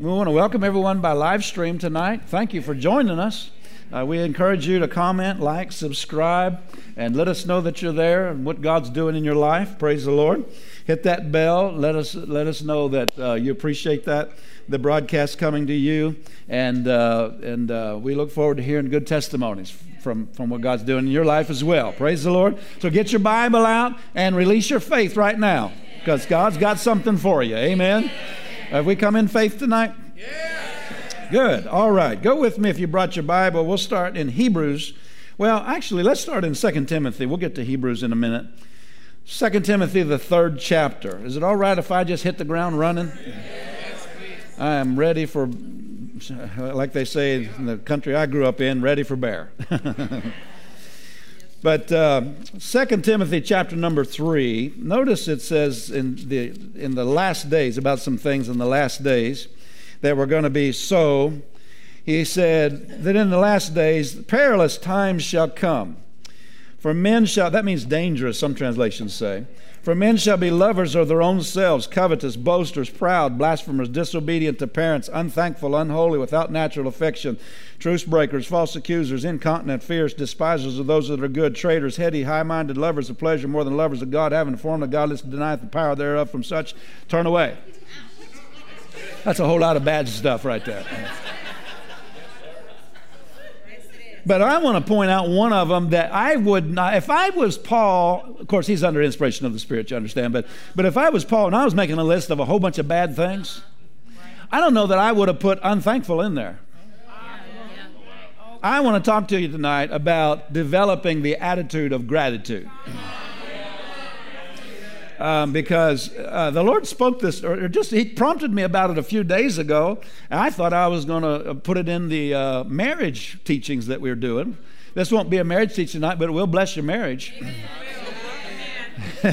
We want to welcome everyone by live stream tonight. Thank you for joining us. Uh, we encourage you to comment, like, subscribe, and let us know that you're there and what God's doing in your life. Praise the Lord. Hit that bell. Let us let us know that uh, you appreciate that the broadcast coming to you, and uh, and uh, we look forward to hearing good testimonies from from what God's doing in your life as well. Praise the Lord. So get your Bible out and release your faith right now, because God's got something for you. Amen. Have we come in faith tonight? Yes. Good. All right. Go with me if you brought your Bible. We'll start in Hebrews. Well, actually, let's start in 2 Timothy. We'll get to Hebrews in a minute. 2 Timothy, the third chapter. Is it all right if I just hit the ground running? Yes, I am ready for, like they say in the country I grew up in, ready for bear. But uh, 2 Timothy chapter number 3, notice it says in the, in the last days, about some things in the last days that were going to be so. He said that in the last days, perilous times shall come. For men shall, that means dangerous, some translations say. For men shall be lovers of their own selves, covetous, boasters, proud, blasphemers, disobedient to parents, unthankful, unholy, without natural affection, truce breakers, false accusers, incontinent, fierce, despisers of those that are good, traitors, heady, high minded, lovers of pleasure more than lovers of God, having formed a form of deny the power thereof. From such, turn away. That's a whole lot of bad stuff right there. But I want to point out one of them that I would not, if I was Paul, of course, he's under inspiration of the Spirit, you understand, but, but if I was Paul and I was making a list of a whole bunch of bad things, I don't know that I would have put unthankful in there. I want to talk to you tonight about developing the attitude of gratitude um, because uh, the Lord spoke this, or just He prompted me about it a few days ago. And I thought I was going to uh, put it in the uh, marriage teachings that we're doing. This won't be a marriage teaching tonight, but it will bless your marriage.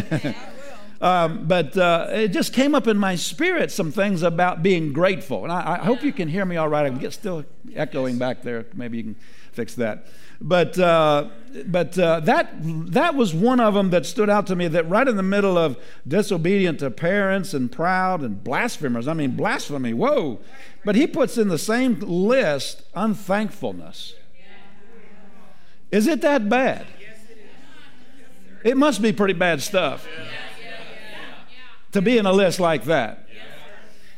um, but uh, it just came up in my spirit some things about being grateful. And I, I hope you can hear me all right. I'm still echoing back there. Maybe you can fix that. But, uh, but uh, that, that was one of them that stood out to me that right in the middle of disobedient to parents and proud and blasphemers, I mean, blasphemy, whoa. But he puts in the same list unthankfulness. Is it that bad? It must be pretty bad stuff to be in a list like that.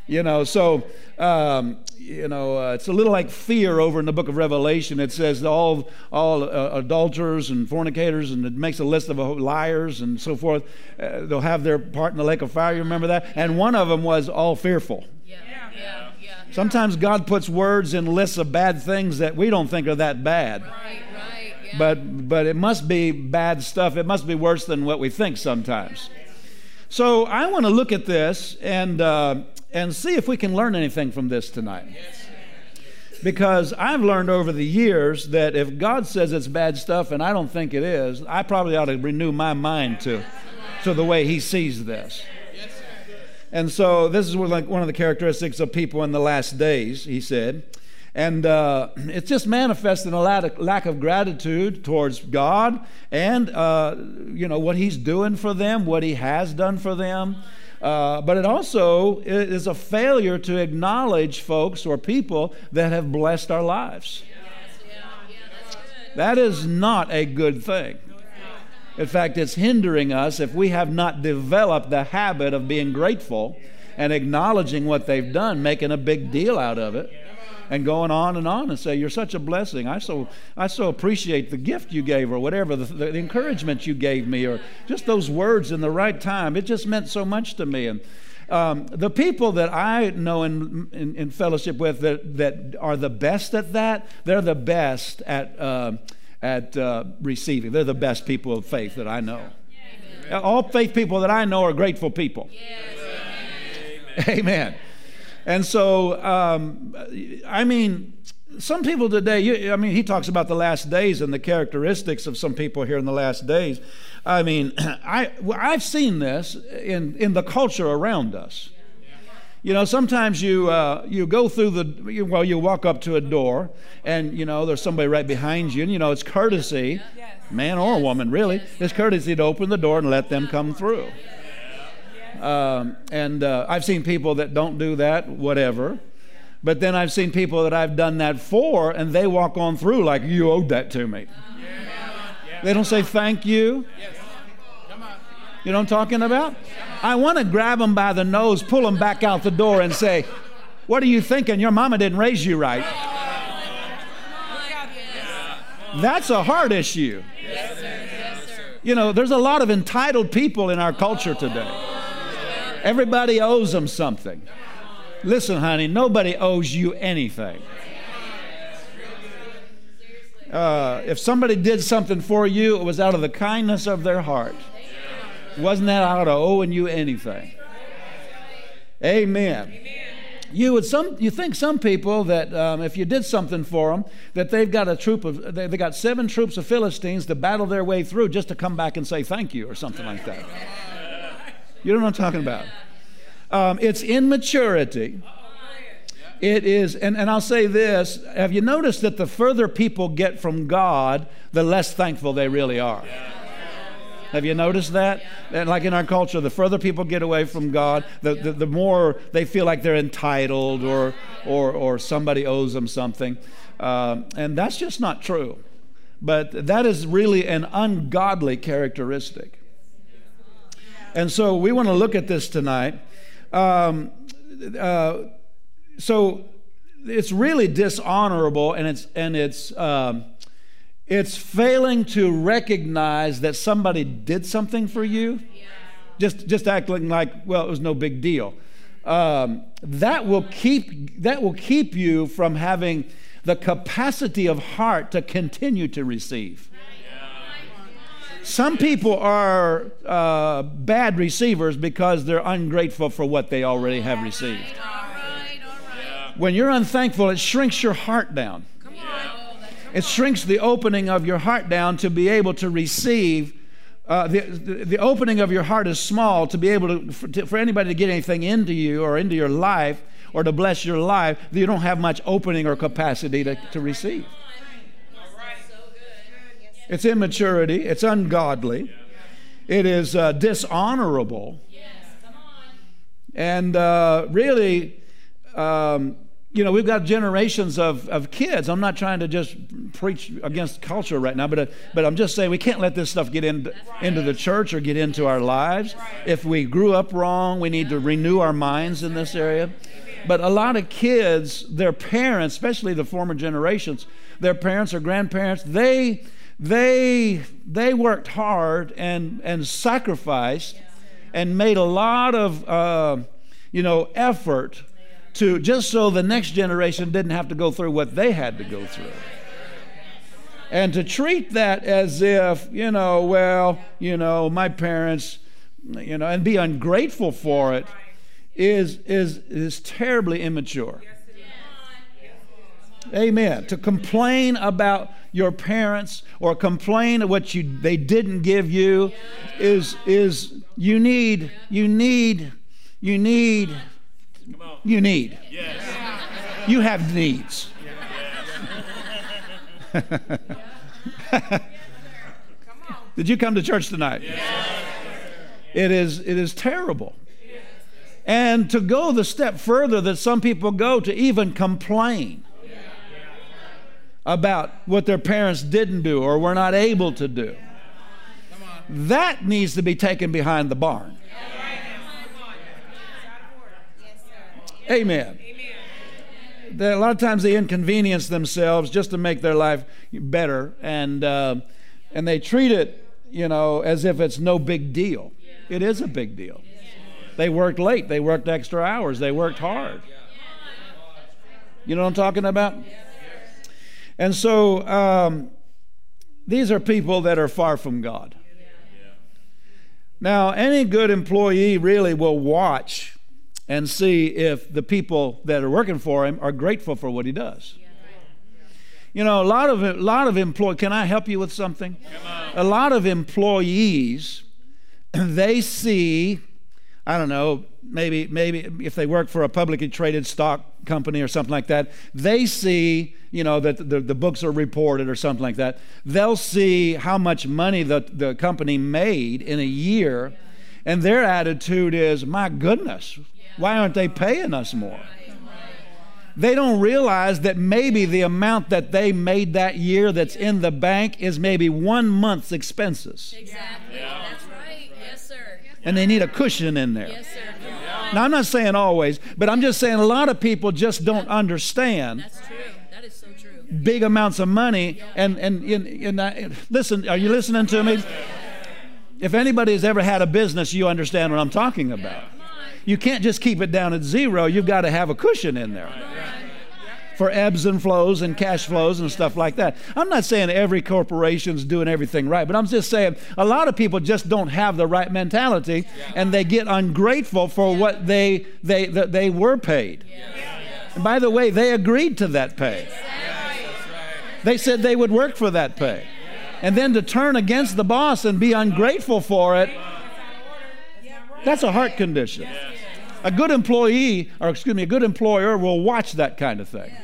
You know, so um, you know, uh, it's a little like fear over in the book of Revelation. It says all, all uh, adulterers and fornicators, and it makes a list of uh, liars and so forth. Uh, they'll have their part in the lake of fire. You remember that? And one of them was all fearful. Yeah. Yeah. Yeah. Sometimes God puts words in lists of bad things that we don't think are that bad. Right, right, yeah. But, but it must be bad stuff. It must be worse than what we think sometimes. So I want to look at this and uh, and see if we can learn anything from this tonight. Because I've learned over the years that if God says it's bad stuff and I don't think it is, I probably ought to renew my mind to, to the way He sees this. And so this is like one of the characteristics of people in the last days, he said. And uh, it's just manifesting a lack of gratitude towards God and, uh, you know, what He's doing for them, what He has done for them. Uh, but it also is a failure to acknowledge folks or people that have blessed our lives. That is not a good thing. In fact, it's hindering us if we have not developed the habit of being grateful and acknowledging what they've done, making a big deal out of it and going on and on and say, You're such a blessing. I so, I so appreciate the gift you gave, or whatever, the, the, encouragement you gave me, or just those words in the right time. It just meant so much to me. And um, the people that I know in, in, in, fellowship with that, that are the best at that, they're the best at, uh, at uh, receiving. They're the best people of faith that I know. All faith people that I know are grateful people. Yes. Amen. And so, um, I mean, some people today, you, I mean, he talks about the last days and the characteristics of some people here in the last days. I mean, I, I've seen this in, in the culture around us. You know, sometimes you uh, you go through the you, well, you walk up to a door, and you know there's somebody right behind you, and you know it's courtesy, man or woman, really, it's courtesy to open the door and let them come through. Um, and uh, I've seen people that don't do that, whatever. But then I've seen people that I've done that for, and they walk on through like, you owed that to me. They don't say thank you. You know what I'm talking about? I want to grab them by the nose, pull them back out the door, and say, What are you thinking? Your mama didn't raise you right. That's a heart issue. You know, there's a lot of entitled people in our culture today. Everybody owes them something. Listen, honey, nobody owes you anything. Uh, if somebody did something for you, it was out of the kindness of their heart. Wasn't that out of owing you anything. Amen. You would some you think some people that um, if you did something for them that they've got a troop of they, they got seven troops of Philistines to battle their way through just to come back and say thank you or something like that. You know what I'm talking about? Um, it's immaturity it is, and, and I'll say this have you noticed that the further people get from God, the less thankful they really are? Have you noticed that? And like in our culture, the further people get away from God, the, the, the, more they feel like they're entitled or, or, or somebody owes them something. Uh, and that's just not true. But that is really an ungodly characteristic. And so we want to look at this tonight. Um, uh, so it's really dishonorable and it's and it's um, it's failing to recognize that somebody did something for you. Just just acting like well it was no big deal. Um, that will keep that will keep you from having the capacity of heart to continue to receive some people are uh, bad receivers because they're ungrateful for what they already have received when you're unthankful, it shrinks your heart down. It shrinks the opening of your heart down to be able to receive. Uh, the, the, the, opening of your heart is small to be able to for, to for, anybody to get anything into you or into your life or to bless your life, you don't have much opening or capacity to, to receive. It's immaturity, it's ungodly, it is uh, dishonorable. And uh, really, um, you know, we've got generations of, of kids. I'm not trying to just preach against culture right now, but, uh, but I'm just saying we can't let this stuff get in, into the church or get into our lives. If we grew up wrong, we need to renew our minds in this area. But a lot of kids, their parents, especially the former generations, their parents or grandparents, they, they, they worked hard and, and sacrificed and made a lot of, uh, you know, effort to just so the next generation didn't have to go through what they had to go through. And to treat that as if, you know, well, you know, my parents, you know, and be ungrateful for it is is is terribly immature. Amen. To complain about your parents or complain of what you they didn't give you is is you need you need you need you need. You have needs. Did you come to church tonight? It is it is terrible. And to go the step further that some people go to even complain about what their parents didn't do or were not able to do. That needs to be taken behind the barn. Amen. A lot of times they inconvenience themselves just to make their life better, and uh, and they treat it, you know, as if it's no big deal. It is a big deal. They worked late. They worked extra hours. They worked hard. You know what I'm talking about? And so um, these are people that are far from God. Now, any good employee really will watch and see if the people that are working for him are grateful for what he does. You know, a lot of a lot of employees. Can I help you with something? A lot of employees, they see, I don't know, maybe maybe if they work for a publicly traded stock company or something like that, they see, you know, that the, the books are reported or something like that. They'll see how much money the, the company made in a year, and their attitude is, my goodness, why aren't they paying us more? they don't realize that maybe the amount that they made that year that's in the bank is maybe one month's expenses. Exactly. That's right. Yes, sir. And they need a cushion in there. Yes, sir. Now, I'm not saying always, but I'm just saying a lot of people just don't understand That's true. That is so true. big amounts of money. And, and, and, and I, listen, are you listening to me? If anybody has ever had a business, you understand what I'm talking about. You can't just keep it down at zero. You've got to have a cushion in there for ebbs and flows and cash flows and stuff like that. I'm not saying every corporation's doing everything right, but I'm just saying a lot of people just don't have the right mentality and they get ungrateful for what they they that they were paid. And by the way, they agreed to that pay. They said they would work for that pay. And then to turn against the boss and be ungrateful for it, that's a heart condition. A good employee, or excuse me, a good employer will watch that kind of thing.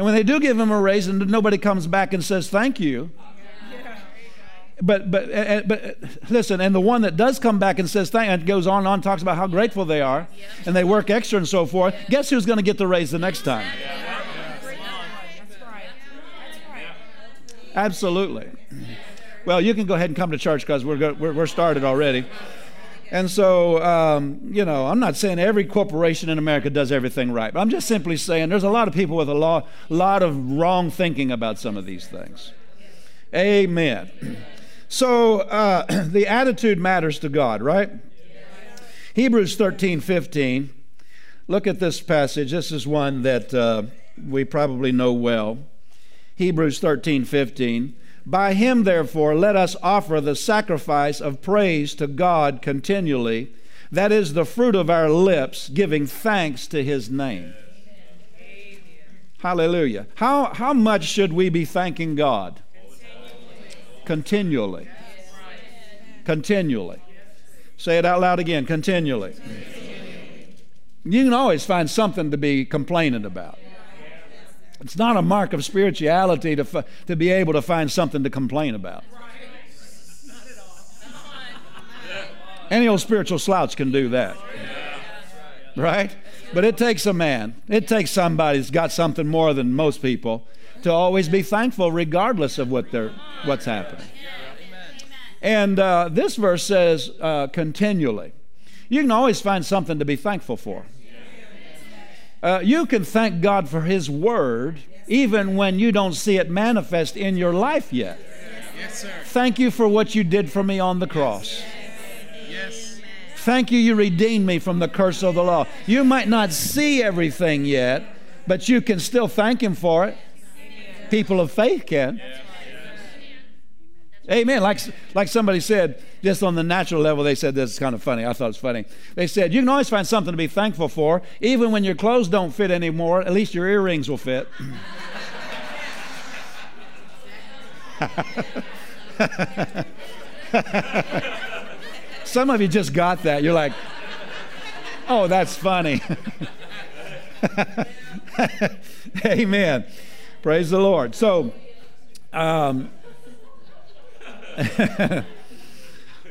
And when they do give him a raise and nobody comes back and says thank you, but but uh, but uh, listen, and the one that does come back and says thank and goes on and on talks about how grateful they are, and they work extra and so forth. Guess who's going to get the raise the next time? Absolutely. Well, you can go ahead and come to church because we're, go, we're we're started already. And so, um, you know, I'm not saying every corporation in America does everything right, but I'm just simply saying there's a lot of people with a lot, lot of wrong thinking about some of these things. Amen. So, uh, the attitude matters to God, right? Hebrews 13 15. Look at this passage. This is one that uh, we probably know well. Hebrews 13 15. By him, therefore, let us offer the sacrifice of praise to God continually. That is the fruit of our lips, giving thanks to his name. Hallelujah. How, how much should we be thanking God? Continually. Continually. Say it out loud again continually. You can always find something to be complaining about. It's not a mark of spirituality to, f- to be able to find something to complain about. Any old spiritual slouch can do that. Right? But it takes a man, it takes somebody who's got something more than most people to always be thankful regardless of what they're, what's happening. And uh, this verse says uh, continually. You can always find something to be thankful for. Uh, you can thank God for His Word even when you don't see it manifest in your life yet. Yes, sir. Thank you for what you did for me on the cross. Yes. Thank you, you redeemed me from the curse of the law. You might not see everything yet, but you can still thank Him for it. People of faith can. Amen. Like, like somebody said, just on the natural level, they said this is kind of funny. I thought it was funny. They said, You can always find something to be thankful for. Even when your clothes don't fit anymore, at least your earrings will fit. Some of you just got that. You're like, Oh, that's funny. Amen. Praise the Lord. So, um,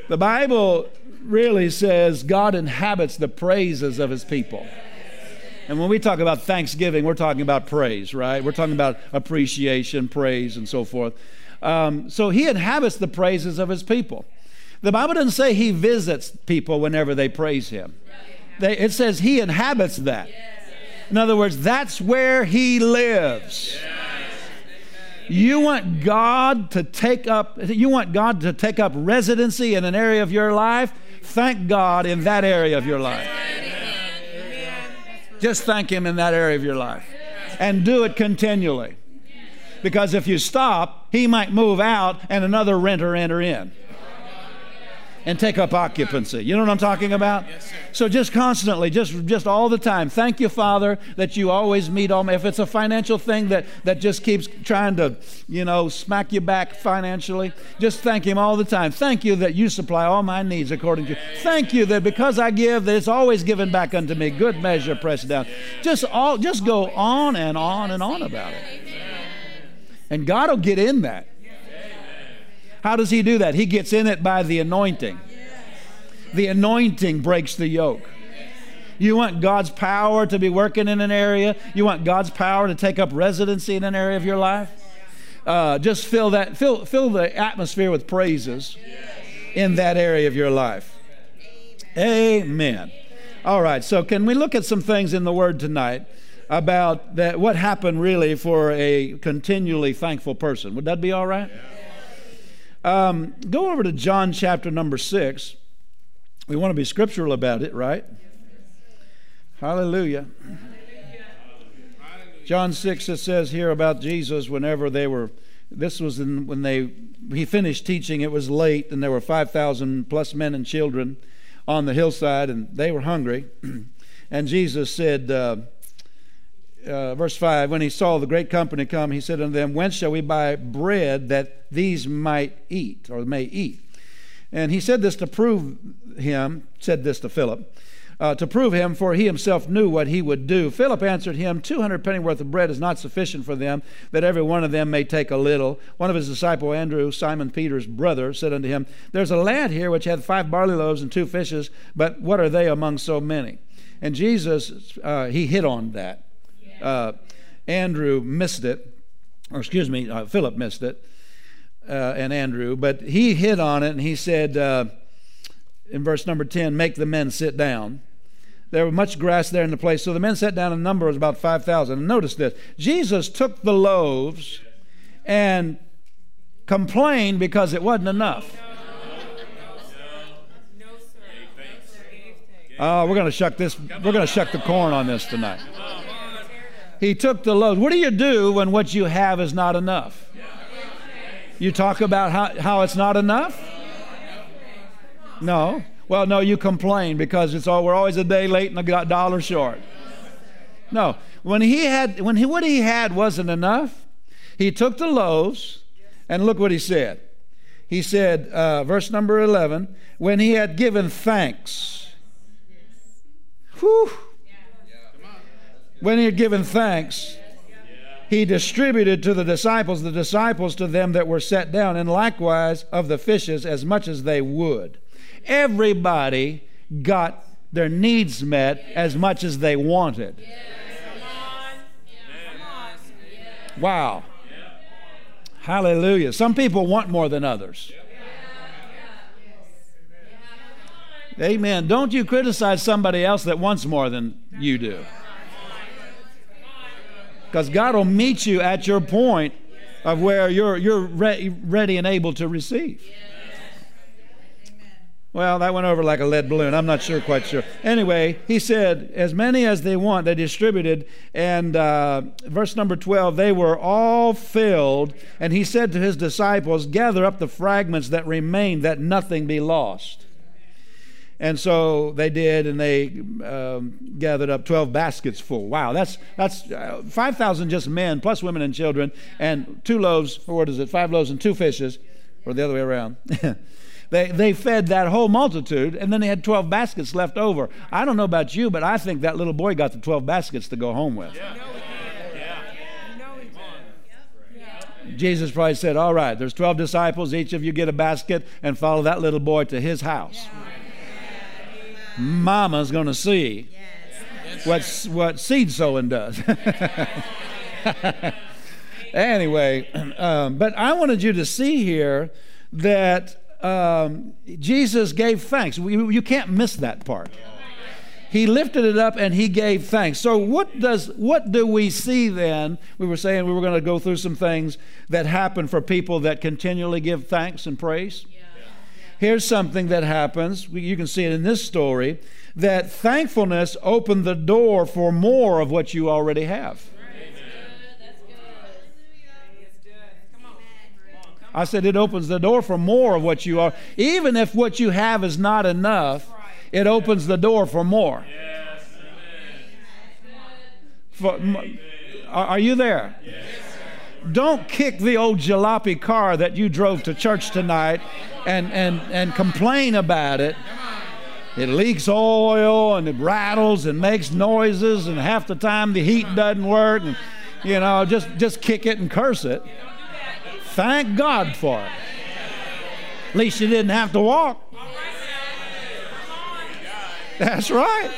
the Bible really says God inhabits the praises of his people. And when we talk about thanksgiving, we're talking about praise, right? We're talking about appreciation, praise, and so forth. Um, so he inhabits the praises of his people. The Bible doesn't say he visits people whenever they praise him, they, it says he inhabits that. In other words, that's where he lives. You want God to take up you want God to take up residency in an area of your life? Thank God in that area of your life. Just thank him in that area of your life. And do it continually. Because if you stop, he might move out and another renter enter in and take up occupancy. You know what I'm talking about? so just constantly, just just all the time. Thank you, Father, that you always meet all my. If it's a financial thing that that just keeps trying to, you know, smack you back financially, just thank Him all the time. Thank you that you supply all my needs according to. Thank you that because I give, that it's always given back unto me. Good measure, pressed down. Just all, just go on and on and on about it. And God will get in that. How does he do that? He gets in it by the anointing. The anointing breaks the yoke. You want God's power to be working in an area. You want God's power to take up residency in an area of your life. Uh, just fill that, fill, fill the atmosphere with praises in that area of your life. Amen. All right. So, can we look at some things in the Word tonight about that? What happened really for a continually thankful person? Would that be all right? Um, go over to John chapter number six. We want to be scriptural about it, right? Hallelujah. John 6, it says here about Jesus whenever they were, this was in, when they, he finished teaching, it was late, and there were 5,000 plus men and children on the hillside, and they were hungry. and Jesus said, uh, uh, verse 5 When he saw the great company come, he said unto them, Whence shall we buy bread that these might eat, or may eat? And he said this to prove him, said this to Philip, uh, to prove him, for he himself knew what he would do. Philip answered him, 200 pennyworth of bread is not sufficient for them, that every one of them may take a little. One of his disciple Andrew, Simon Peter's brother, said unto him, There's a lad here which hath five barley loaves and two fishes, but what are they among so many? And Jesus, uh, he hit on that. Uh, Andrew missed it, or excuse me, uh, Philip missed it, uh, and Andrew, but he hit on it and he said uh, in verse number 10, Make the men sit down. There was much grass there in the place. So the men sat down, and the number was about 5,000. And notice this Jesus took the loaves and complained because it wasn't enough. Oh, we're going to shuck this. We're going to shuck the corn on this tonight. He took the loaves. What do you do when what you have is not enough? You talk about how, how it's not enough? No. Well, no, you complain because it's all we're always a day late and a dollar short. No. When he had when he what he had wasn't enough, he took the loaves and look what he said. He said, uh, verse number 11, when he had given thanks. Whew. When he had given thanks, he distributed to the disciples, the disciples to them that were set down, and likewise of the fishes as much as they would. Everybody got their needs met as much as they wanted. Wow. Hallelujah. Some people want more than others. Amen. Don't you criticize somebody else that wants more than you do. Because God will meet you at your point of where you're, you're re- ready and able to receive. Well, that went over like a lead balloon. I'm not sure, quite sure. Anyway, he said, as many as they want, they distributed. And uh, verse number 12, they were all filled. And he said to his disciples, Gather up the fragments that remain, that nothing be lost. And so they did, and they um, gathered up 12 baskets full. Wow, that's, that's uh, 5,000 just men, plus women and children, and two loaves, or what is it, five loaves and two fishes, or the other way around. they, they fed that whole multitude, and then they had 12 baskets left over. I don't know about you, but I think that little boy got the 12 baskets to go home with. Yeah. Jesus probably said, All right, there's 12 disciples, each of you get a basket and follow that little boy to his house. Yeah mama's going to see yes. what, what seed sowing does. anyway, um, but I wanted you to see here that um, Jesus gave thanks. You, you can't miss that part. He lifted it up and he gave thanks. So what does what do we see then? We were saying we were going to go through some things that happen for people that continually give thanks and praise. Here's something that happens. You can see it in this story that thankfulness opened the door for more of what you already have. I said it opens the door for more of what you are. Even if what you have is not enough, it opens the door for more. For, are you there? Don't kick the old jalopy car that you drove to church tonight and, and, and complain about it. It leaks oil and it rattles and makes noises, and half the time the heat doesn't work. And, you know, just, just kick it and curse it. Thank God for it. At least you didn't have to walk. That's right.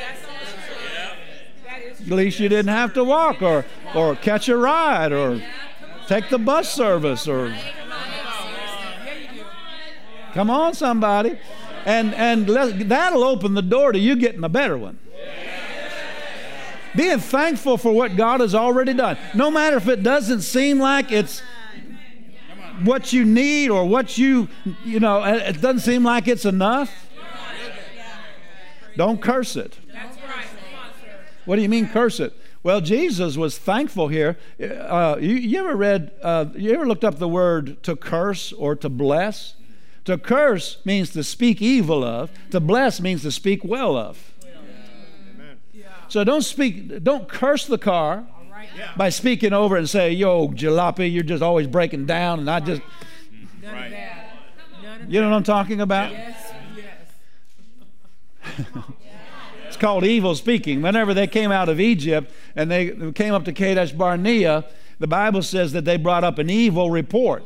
At least you didn't have to walk or, or catch a ride or take the bus service or. Come on, somebody. And, and let, that'll open the door to you getting a better one. Being thankful for what God has already done. No matter if it doesn't seem like it's what you need or what you, you know, it doesn't seem like it's enough. Don't curse it. What do you mean curse it? Well, Jesus was thankful here. Uh, you, you, ever read, uh, you ever looked up the word to curse or to bless? To curse means to speak evil of, to bless means to speak well of. So don't speak, don't curse the car by speaking over and say, "Yo, jalopy, you're just always breaking down," and I just. Right. You know what I'm talking about? Yes, yes. It's called evil speaking. Whenever they came out of Egypt and they came up to Kadesh Barnea, the Bible says that they brought up an evil report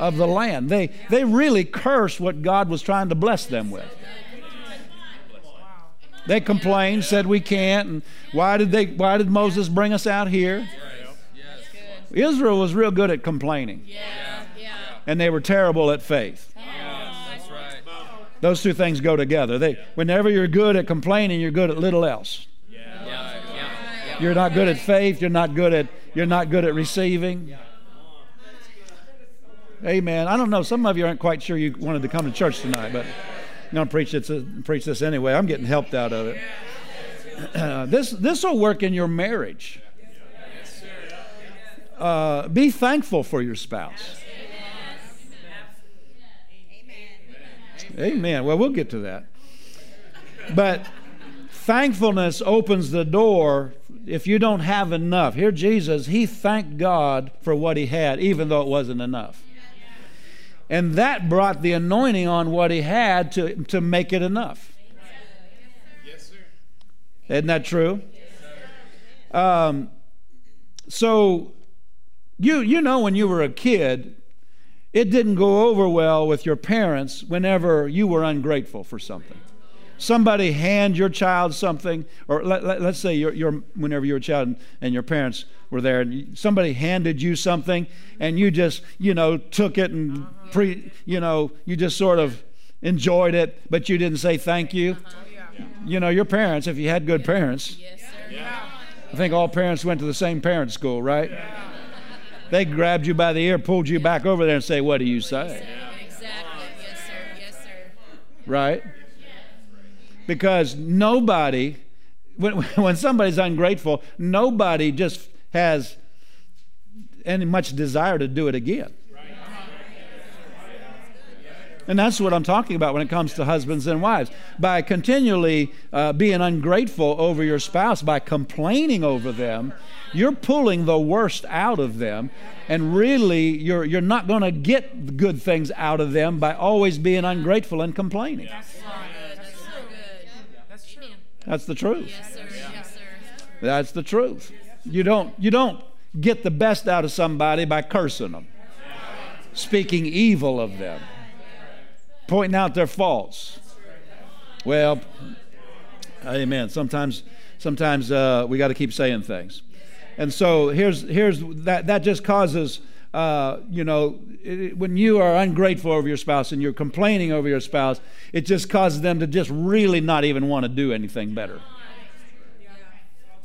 of the land. They, they really cursed what God was trying to bless them with. They complained, said we can't, and why did they why did Moses bring us out here? Israel was real good at complaining. And they were terrible at faith. Those two things go together. They, whenever you're good at complaining, you're good at little else. You're not good at faith. You're not good at you're not good at receiving. Amen. I don't know. Some of you aren't quite sure you wanted to come to church tonight, but I'm going to preach this, preach this anyway. I'm getting helped out of it. this this will work in your marriage. Uh, be thankful for your spouse. Amen. Well, we'll get to that. But thankfulness opens the door if you don't have enough. Here, Jesus, he thanked God for what he had, even though it wasn't enough. And that brought the anointing on what he had to, to make it enough. Yes, sir. Isn't that true? Um, so, you, you know, when you were a kid, it didn't go over well with your parents whenever you were ungrateful for something. Somebody hand your child something, or let, let, us say you're, you're, whenever you were a child and, and your parents were there, and you- somebody handed you something, and you just, you know, took it and pre, you know, you just sort of enjoyed it, but you didn't say thank you. Uh-huh. You know, your parents, if you had good parents, Yes, sir. I think all parents went to the same parent school, right? They grabbed you by the ear, pulled you back over there, and say, "What do you say?" Exactly. Yes, sir. Yes, sir. Right? Because nobody, when, when somebody's ungrateful, nobody just has any much desire to do it again. And that's what I'm talking about when it comes to husbands and wives. By continually uh, being ungrateful over your spouse, by complaining over them, you're pulling the worst out of them. And really, you're, you're not going to get good things out of them by always being ungrateful and complaining. That's so good. That's true. That's the truth. Yes, sir. Yes, sir. That's the truth. You don't, you don't get the best out of somebody by cursing them, speaking evil of them, pointing out their faults. Well, amen. Sometimes, sometimes uh, we got to keep saying things, and so here's here's that that just causes. Uh, you know, it, when you are ungrateful over your spouse and you're complaining over your spouse, it just causes them to just really not even want to do anything better.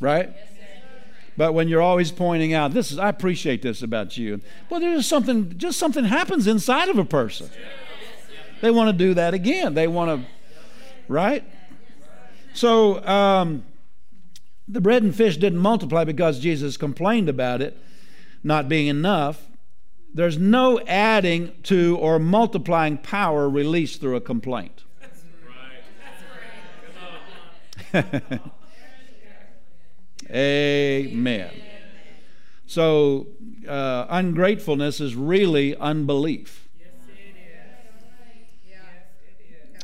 Right? But when you're always pointing out, this is, I appreciate this about you. Well, there's something, just something happens inside of a person. They want to do that again. They want to, right? So um, the bread and fish didn't multiply because Jesus complained about it not being enough. There's no adding to or multiplying power released through a complaint. Amen. So, uh, ungratefulness is really unbelief.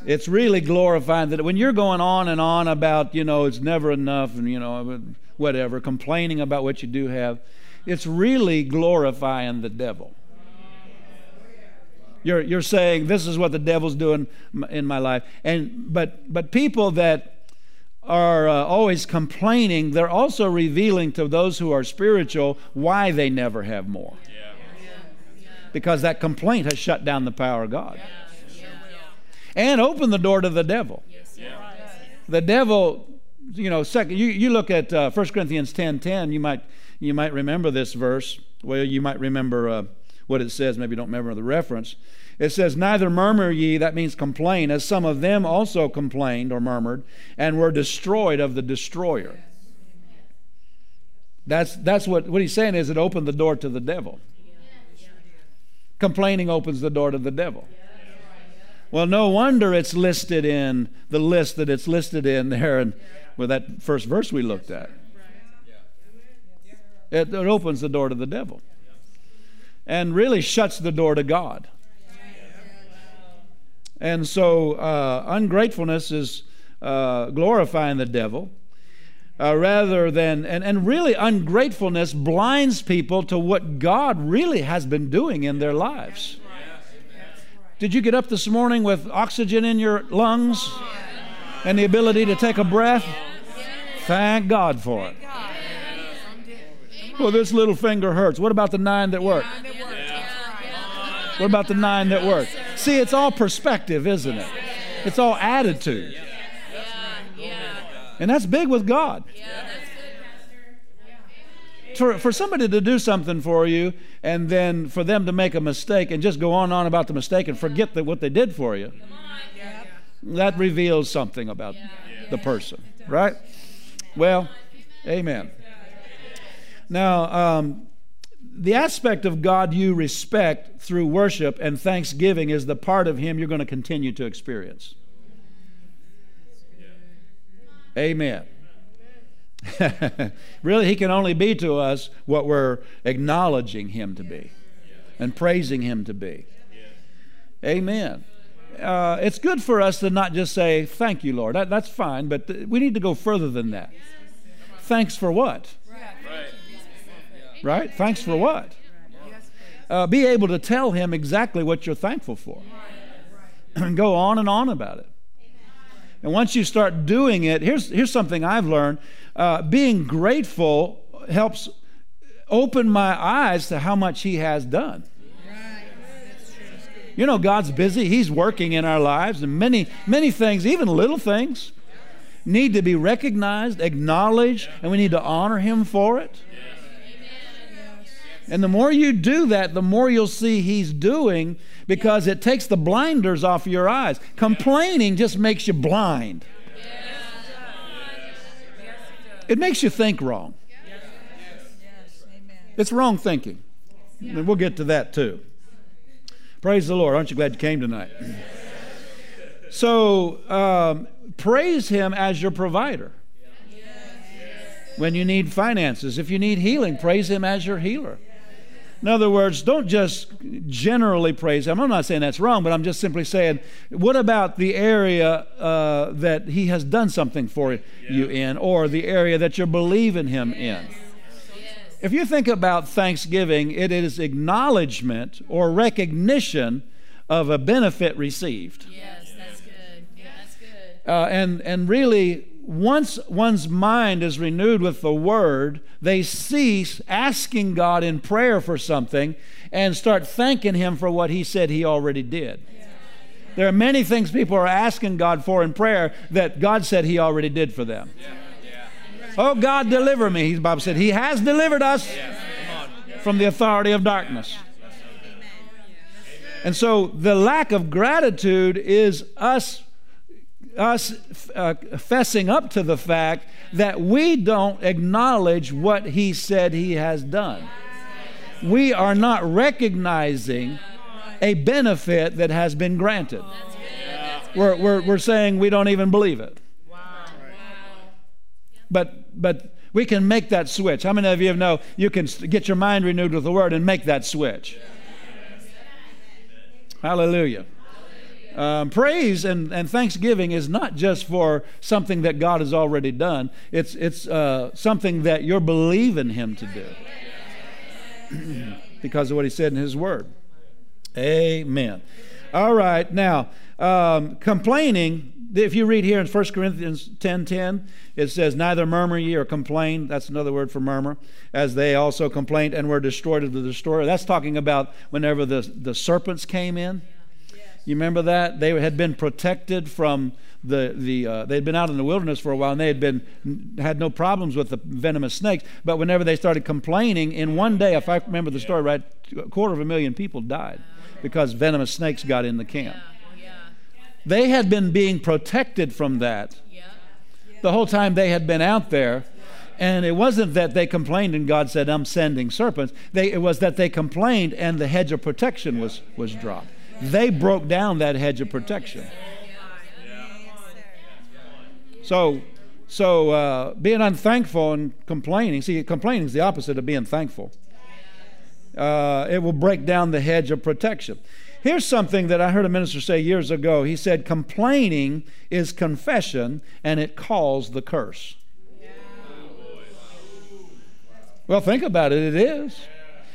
It's really glorifying that when you're going on and on about, you know, it's never enough and, you know, whatever, complaining about what you do have, it's really glorifying the devil. You're, you're saying, this is what the devil's doing in my life. And, but, but people that are uh, always complaining, they're also revealing to those who are spiritual why they never have more. Because that complaint has shut down the power of God and open the door to the devil. The devil, you know, second, you, you look at uh, 1 Corinthians 10 10, you might, you might remember this verse. Well, you might remember uh, what it says, maybe you don't remember the reference. It says, Neither murmur ye, that means complain, as some of them also complained or murmured, and were destroyed of the destroyer. That's, that's what, what he's saying is it opened the door to the devil. Complaining opens the door to the devil. Well, no wonder it's listed in the list that it's listed in there and with that first verse we looked at. It, it opens the door to the devil and really shuts the door to God. And so uh, ungratefulness is uh, glorifying the devil. Uh, rather than, and, and really ungratefulness blinds people to what God really has been doing in their lives. Did you get up this morning with oxygen in your lungs and the ability to take a breath? Thank God for it. Well, this little finger hurts. What about the nine that work? What about the nine that work? See, it's all perspective, isn't it? It's all attitude. And that's big with God. For, for somebody to do something for you and then for them to make a mistake and just go on and on about the mistake and forget that what they did for you, that reveals something about the person, right? Well, amen. Now, um, the aspect of God you respect through worship and thanksgiving is the part of Him you're going to continue to experience. Amen. really, He can only be to us what we're acknowledging Him to be and praising Him to be. Amen. Uh, it's good for us to not just say, Thank you, Lord. That, that's fine, but th- we need to go further than that. Thanks for what? Right? Thanks for what? Uh, be able to tell Him exactly what you're thankful for. And go on and on about it. And once you start doing it, here's, here's something I've learned uh, being grateful helps open my eyes to how much He has done. You know, God's busy. He's working in our lives, and many, many things, even little things, need to be recognized, acknowledged, and we need to honor Him for it. And the more you do that, the more you'll see He's doing because it takes the blinders off your eyes. Complaining just makes you blind, it makes you think wrong. It's wrong thinking. And we'll get to that too. Praise the Lord. Aren't you glad you came tonight? So, um, praise Him as your provider. When you need finances, if you need healing, praise Him as your healer. In other words, don't just generally praise Him. I'm not saying that's wrong, but I'm just simply saying, what about the area uh, that He has done something for you in, or the area that you're believing Him in? If you think about Thanksgiving, it is acknowledgement or recognition of a benefit received. Yes, that's good. That's good. Uh, and, and really, once one's mind is renewed with the Word, they cease asking God in prayer for something and start thanking Him for what He said He already did. There are many things people are asking God for in prayer that God said He already did for them. Oh, God, deliver me. The Bible said He has delivered us from the authority of darkness. And so the lack of gratitude is us us uh, fessing up to the fact that we don't acknowledge what he said he has done. We are not recognizing a benefit that has been granted. We're, we're, we're saying we don't even believe it. But, but we can make that switch. How many of you know you can get your mind renewed with the Word and make that switch? Hallelujah. Um, praise and, and thanksgiving is not just for something that God has already done, it's, it's uh, something that you're believing Him to do because of what He said in His Word. Amen. All right. Now, um, complaining, if you read here in 1 Corinthians 10 10, it says, Neither murmur ye or complain. That's another word for murmur. As they also complained and were destroyed of the destroyer. That's talking about whenever the, the serpents came in. You remember that? They had been protected from the, the uh, they'd been out in the wilderness for a while and they had been had no problems with the venomous snakes. But whenever they started complaining in one day if i remember the story right a quarter of a million people died because venomous snakes got in the camp. They had been being protected from that the whole time they had been out there. And it wasn't that they complained and god said i'm sending serpents. They, it was that they complained and the hedge of protection was was dropped they broke down that hedge of protection so, so uh, being unthankful and complaining, see, complaining is the opposite of being thankful. Uh, it will break down the hedge of protection. Here's something that I heard a minister say years ago. He said, Complaining is confession and it calls the curse. Well, think about it, it is.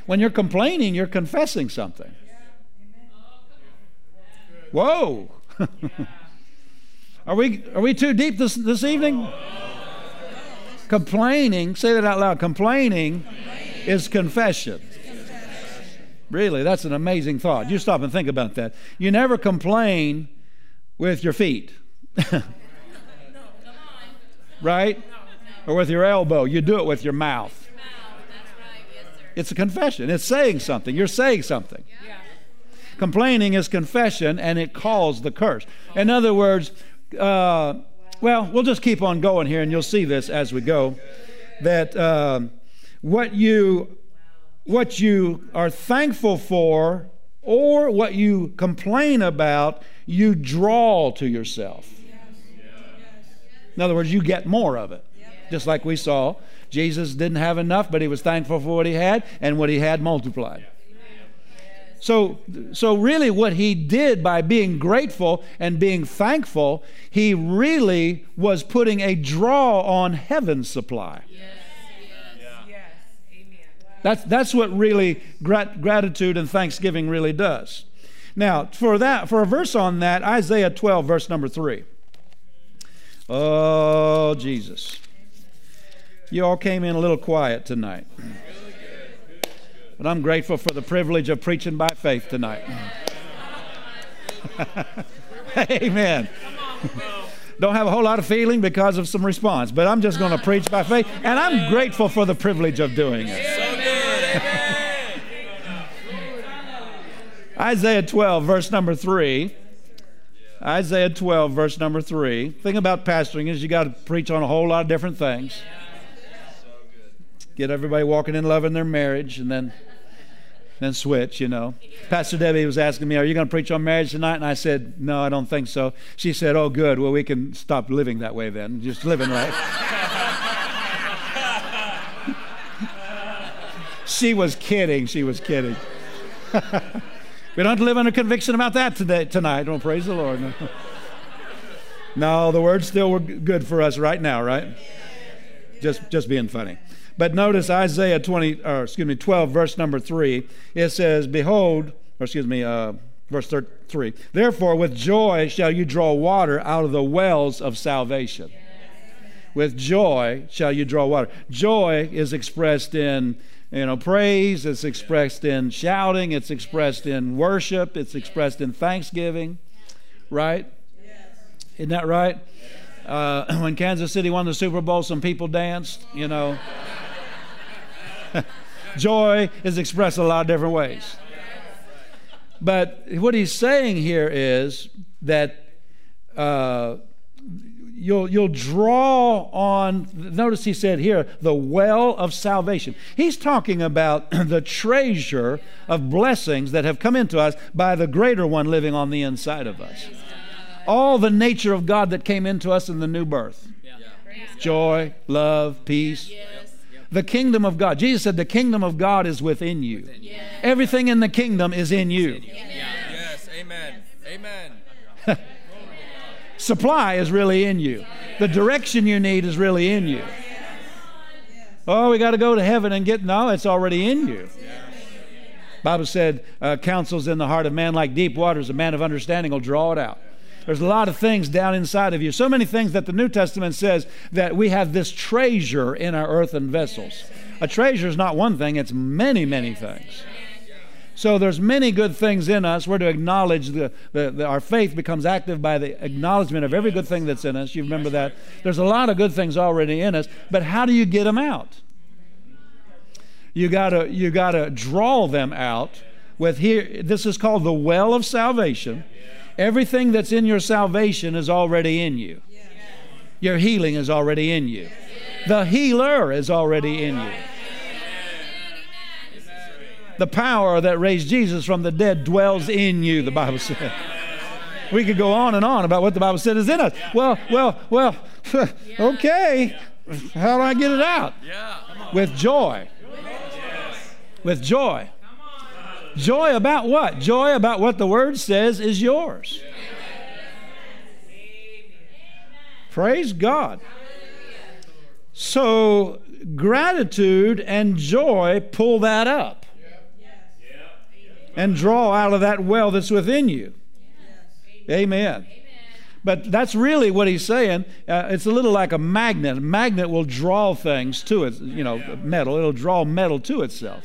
When you're complaining, you're confessing something. Whoa! Are we, are we too deep this, this evening? Complaining, say that out loud. Complaining, is confession. Really, that's an amazing thought. You stop and think about that. You never complain with your feet, right? Or with your elbow. You do it with your mouth. It's a confession. It's saying something. You're saying something. Complaining is confession and it calls the curse. In other words, uh, well, we'll just keep on going here, and you'll see this as we go. That uh, what you what you are thankful for or what you complain about, you draw to yourself. In other words, you get more of it. Just like we saw, Jesus didn't have enough, but he was thankful for what he had, and what he had multiplied. So, so really, what he did by being grateful and being thankful, he really was putting a draw on heaven's supply. Yes. That's, that's what really grat- gratitude and thanksgiving really does. Now, for that, for a verse on that, Isaiah 12, verse number 3. Oh, Jesus. You all came in a little quiet tonight. But I'm grateful for the privilege of preaching by faith tonight. Amen. Don't have a whole lot of feeling because of some response, but I'm just going to preach by faith, and I'm grateful for the privilege of doing it. Isaiah 12, verse number 3. Isaiah 12, verse number 3. Thing about pastoring is you got to preach on a whole lot of different things get everybody walking in love in their marriage, and then then switch, you know. Pastor Debbie was asking me, Are you going to preach on marriage tonight? And I said, No, I don't think so. She said, Oh, good. Well, we can stop living that way then. Just living right. she was kidding. She was kidding. we don't live under conviction about that today, tonight. Don't praise the Lord. No. no, the word's still good for us right now, right? Just, just being funny. But notice Isaiah 20, or excuse me, 12, verse number 3. It says, Behold, or excuse me, uh, verse 3. Therefore, with joy shall you draw water out of the wells of salvation. With joy shall you draw water. Joy is expressed in you know praise it's expressed in shouting it's expressed in worship it's expressed in thanksgiving right isn't that right uh, when kansas city won the super bowl some people danced you know Joy is expressed a lot of different ways. But what he's saying here is that uh, you'll, you'll draw on, notice he said here, the well of salvation. He's talking about the treasure of blessings that have come into us by the greater one living on the inside of us. All the nature of God that came into us in the new birth joy, love, peace, the kingdom of God. Jesus said, The kingdom of God is within you. Yes. Everything in the kingdom is in you. Yes, amen. Amen. Supply is really in you, the direction you need is really in you. Oh, we got to go to heaven and get, no, it's already in you. Bible said, uh, counsels in the heart of man like deep waters. A man of understanding will draw it out. There's a lot of things down inside of you. So many things that the New Testament says that we have this treasure in our earthen vessels. A treasure is not one thing, it's many, many things. So there's many good things in us. We're to acknowledge the, the, the, our faith becomes active by the acknowledgement of every good thing that's in us. You remember that? There's a lot of good things already in us, but how do you get them out? You gotta you gotta draw them out with here. This is called the well of salvation. Everything that's in your salvation is already in you. Your healing is already in you. The healer is already in you. The power that raised Jesus from the dead dwells in you, the Bible says. We could go on and on about what the Bible said is in us. Well, well, well, okay. How do I get it out? With joy. With joy. Joy about what? Joy about what the Word says is yours. Praise God. So, gratitude and joy pull that up and draw out of that well that's within you. Amen. But that's really what he's saying. Uh, it's a little like a magnet. A magnet will draw things to it, you know, metal. It'll draw metal to itself.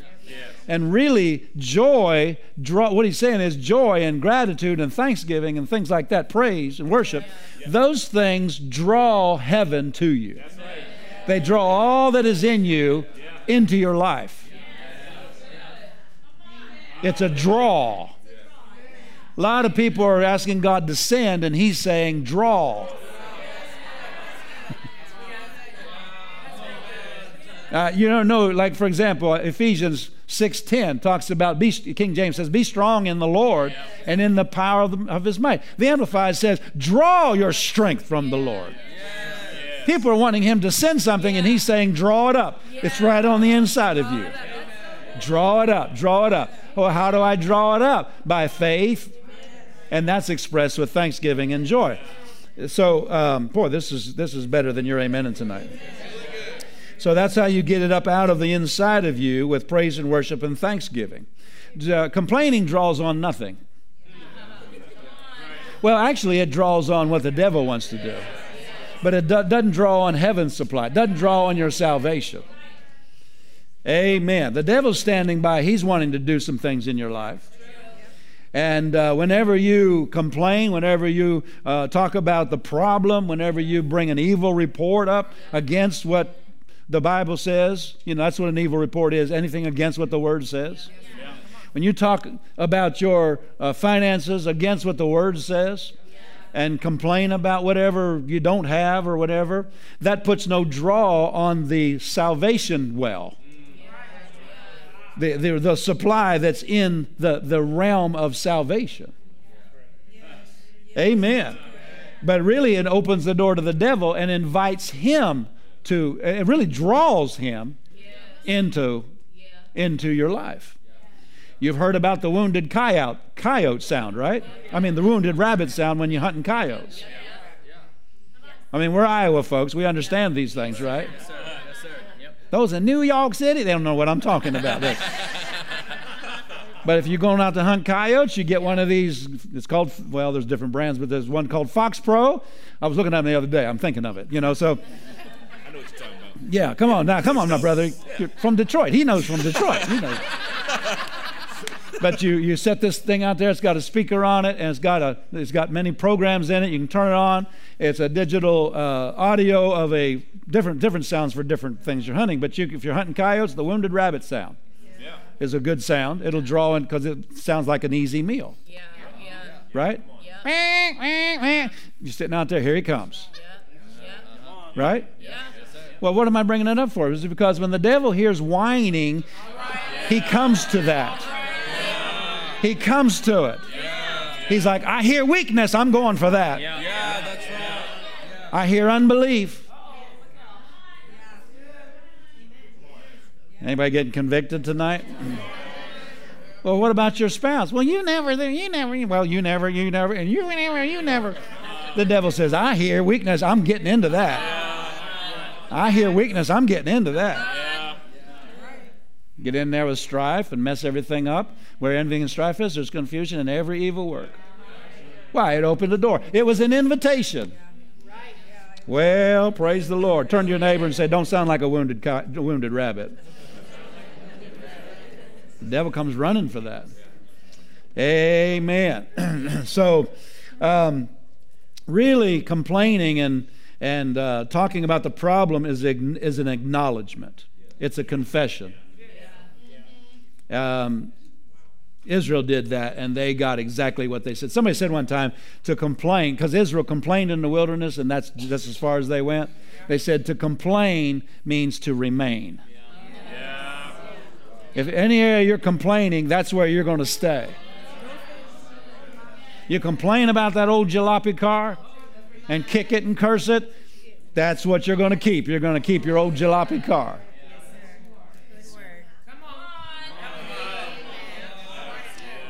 And really, joy, draw, what he's saying is joy and gratitude and thanksgiving and things like that, praise and worship, those things draw heaven to you. They draw all that is in you into your life. It's a draw. A lot of people are asking God to send, and He's saying, draw. Uh, you don't know, like for example, Ephesians 6.10 talks about, be, King James says, be strong in the Lord and in the power of, the, of his might. The Amplified says, draw your strength from the Lord. People are wanting him to send something and he's saying, draw it up. It's right on the inside of you. Draw it up, draw it up. Well, how do I draw it up? By faith, and that's expressed with thanksgiving and joy. So, um, boy, this is this is better than your amen tonight. So that's how you get it up out of the inside of you with praise and worship and thanksgiving. Uh, complaining draws on nothing. Well, actually, it draws on what the devil wants to do, but it do- doesn't draw on heaven's supply. It doesn't draw on your salvation. Amen. The devil's standing by. He's wanting to do some things in your life. And uh, whenever you complain, whenever you uh, talk about the problem, whenever you bring an evil report up against what the Bible says, you know, that's what an evil report is anything against what the Word says. When you talk about your uh, finances against what the Word says, and complain about whatever you don't have or whatever, that puts no draw on the salvation well. The, the, the supply that's in the, the realm of salvation. Amen. But really, it opens the door to the devil and invites him to it really draws him into into your life. You've heard about the wounded coyote coyote sound, right? I mean the wounded rabbit sound when you're hunting coyotes. I mean, we're Iowa folks. We understand these things, right? Those in New York City, they don't know what I'm talking about. but if you're going out to hunt coyotes, you get one of these. It's called, well, there's different brands, but there's one called FoxPro. I was looking at them the other day. I'm thinking of it, you know. So yeah, come on now, come on now, brother. You're from Detroit. He knows from Detroit. He knows. but you, you set this thing out there. It's got a speaker on it, and it's got a it's got many programs in it. You can turn it on. It's a digital uh, audio of a different different sounds for different things you're hunting. But you, if you're hunting coyotes, the wounded rabbit sound yeah. is a good sound. It'll draw in because it sounds like an easy meal. Yeah, yeah. Right? Yeah. You're sitting out there. Here he comes. Yeah. Right? Yeah. Well, what am I bringing it up for? Is it because when the devil hears whining, he comes to that. He comes to it. He's like, I hear weakness, I'm going for that. I hear unbelief. Anybody getting convicted tonight? Well, what about your spouse? Well, you never, you never, well, you never, you never, and you never, you never. The devil says, I hear weakness, I'm getting into that. I hear weakness. I'm getting into that. Get in there with strife and mess everything up. Where envy and strife is, there's confusion and every evil work. Why? It opened the door. It was an invitation. Well, praise the Lord. Turn to your neighbor and say, Don't sound like a wounded, co- wounded rabbit. The devil comes running for that. Amen. so, um, really complaining and, and uh, talking about the problem is, is an acknowledgement, it's a confession. Um, Israel did that, and they got exactly what they said. Somebody said one time to complain, because Israel complained in the wilderness, and that's just as far as they went. They said to complain means to remain. If any area you're complaining, that's where you're going to stay. You complain about that old jalopy car and kick it and curse it, that's what you're going to keep. You're going to keep your old jalopy car.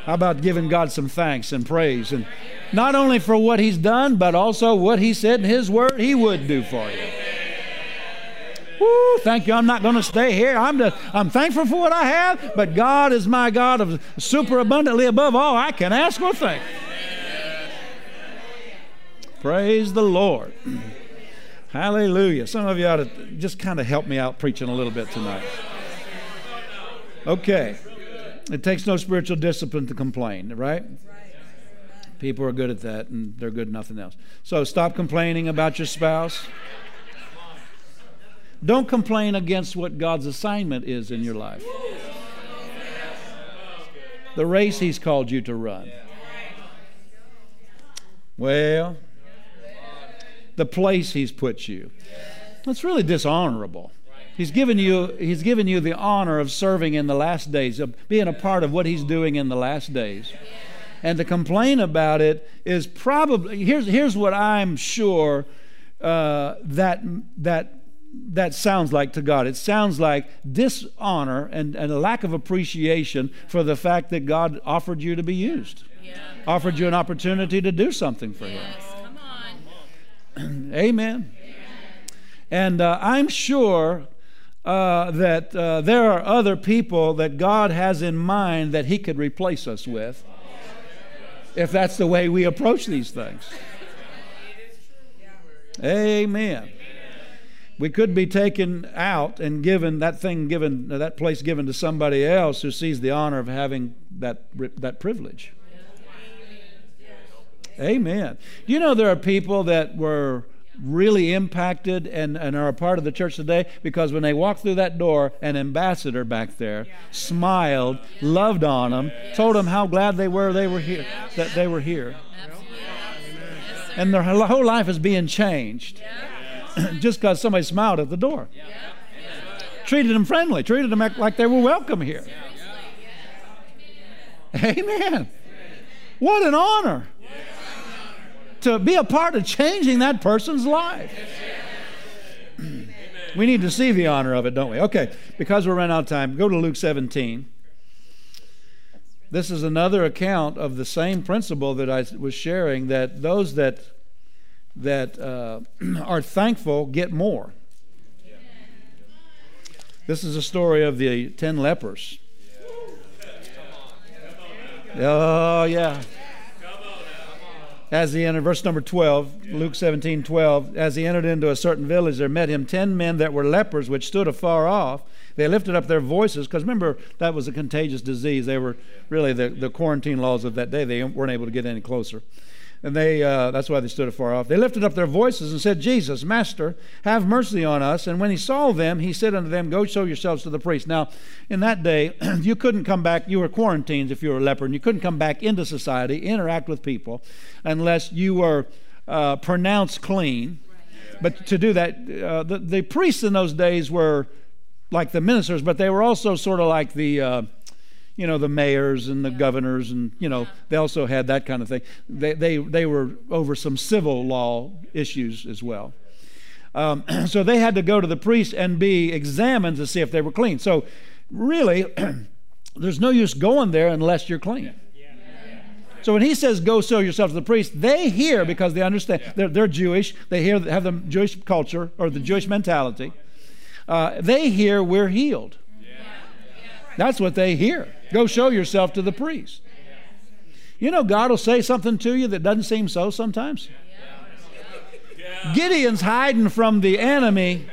How about giving God some thanks and praise? And not only for what He's done, but also what He said in His Word He would do for you. Woo, thank you. I'm not going to stay here. I'm, just, I'm thankful for what I have, but God is my God of super abundantly above all I can ask or think. Praise the Lord. Hallelujah. Some of you ought to just kind of help me out preaching a little bit tonight. Okay. It takes no spiritual discipline to complain, right? People are good at that, and they're good at nothing else. So stop complaining about your spouse. Don't complain against what God's assignment is in your life. The race He's called you to run. Well, the place He's put you. That's really dishonorable. He's given you he's given you the honor of serving in the last days, of being a part of what he's doing in the last days. And to complain about it is probably here's here's what I'm sure uh, that that that sounds like to God. It sounds like dishonor and, and a lack of appreciation for the fact that God offered you to be used, yeah. offered you an opportunity to do something for yes. Him. Come on. Amen. And uh, I'm sure uh, that uh, there are other people that God has in mind that He could replace us with if that's the way we approach these things. Amen. We could be taken out and given that thing given, that place given to somebody else who sees the honor of having that, that privilege. Amen. You know there are people that were really impacted and, and are a part of the church today because when they walked through that door, an ambassador back there smiled, loved on them, told them how glad they were they were here, that they were here. And their whole life is being changed just because somebody smiled at the door. Treated them friendly, treated them like they were welcome here. Amen. What an honor to be a part of changing that person's life. we need to see the honor of it, don't we? Okay, because we're running out of time, go to Luke 17. This is another account of the same principle that I was sharing that those that that uh, are thankful get more. This is a story of the ten lepers. Oh, yeah as he entered, verse number 12, Luke 17, 12, as he entered into a certain village, there met him ten men that were lepers, which stood afar off. They lifted up their voices, because remember, that was a contagious disease. They were really the, the quarantine laws of that day. They weren't able to get any closer. And they, uh, that's why they stood afar off. They lifted up their voices and said, Jesus, Master, have mercy on us. And when he saw them, he said unto them, Go show yourselves to the priest. Now, in that day, you couldn't come back, you were quarantined if you were a leper, and you couldn't come back into society, interact with people, unless you were uh, pronounced clean. But to do that, uh, the, the, priests in those days were like the ministers, but they were also sort of like the uh, you know, the mayors and the yeah. governors, and, you know, yeah. they also had that kind of thing. They, they, they were over some civil law issues as well. Um, so they had to go to the priest and be examined to see if they were clean. So, really, there's no use going there unless you're clean. So when he says, "Go show yourself to the priest," they hear because they understand they're, they're Jewish. They hear have the Jewish culture or the Jewish mentality. Uh, they hear we're healed. That's what they hear. Go show yourself to the priest. You know, God will say something to you that doesn't seem so sometimes. Gideon's hiding from the enemy,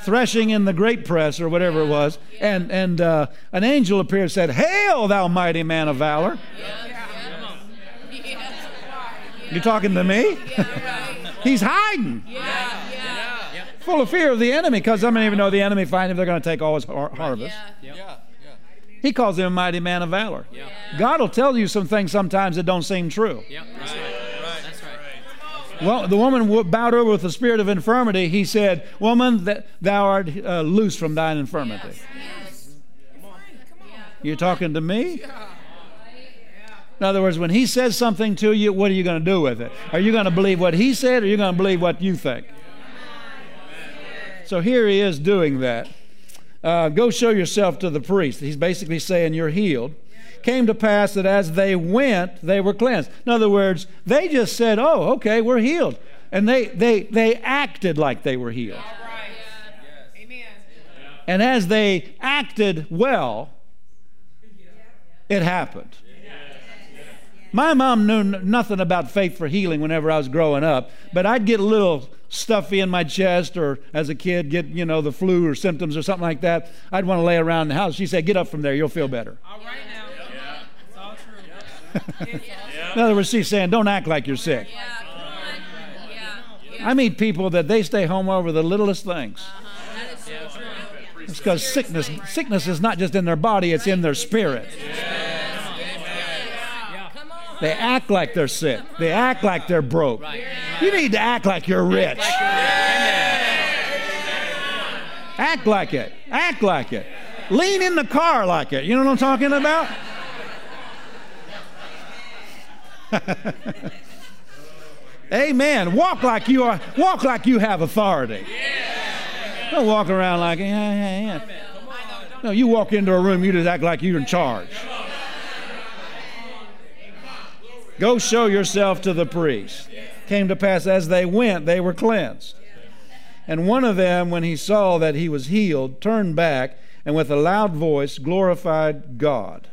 threshing in the grape press or whatever it was, and and uh, an angel appeared and said, "Hail, thou mighty man of valor." You talking to me? He's hiding. Full of fear of the enemy because I don't even know the enemy find him, they're going to take all his har- harvest. Yeah. Yeah. He calls him a mighty man of valor. God will tell you some things sometimes that don't seem true. Yep, that's right. That's right. Well, the woman w- bowed over with the spirit of infirmity. He said, Woman, th- thou art uh, loose from thine infirmity. You're talking to me? In other words, when he says something to you, what are you going to do with it? Are you going to believe what he said or are you going to believe what you think? So here he is doing that. Uh, go show yourself to the priest. He's basically saying, You're healed. Came to pass that as they went, they were cleansed. In other words, they just said, Oh, okay, we're healed. And they, they, they acted like they were healed. And as they acted well, it happened. My mom knew nothing about faith for healing whenever I was growing up, but I'd get a little stuffy in my chest or as a kid get, you know, the flu or symptoms or something like that. I'd want to lay around the house. She said, "Get up from there, you'll feel better." All right now. It's all true. In other words, she's saying, "Don't act like you're sick." Yeah. Yeah, yeah. I meet people that they stay home over the littlest things. Uh-huh. That is so true. It's because sickness, sickness is not just in their body; it's in their spirit. They act like they're sick. They act like they're broke. You need to act like you're rich. Act like it. Act like it. Lean in the car like it. You know what I'm talking about? Amen. Walk like you are. Walk like you have authority. Don't walk around like yeah, yeah, yeah. No, you walk into a room, you just act like you're in charge. Go show yourself to the priest. Came to pass as they went, they were cleansed. And one of them, when he saw that he was healed, turned back and with a loud voice glorified God.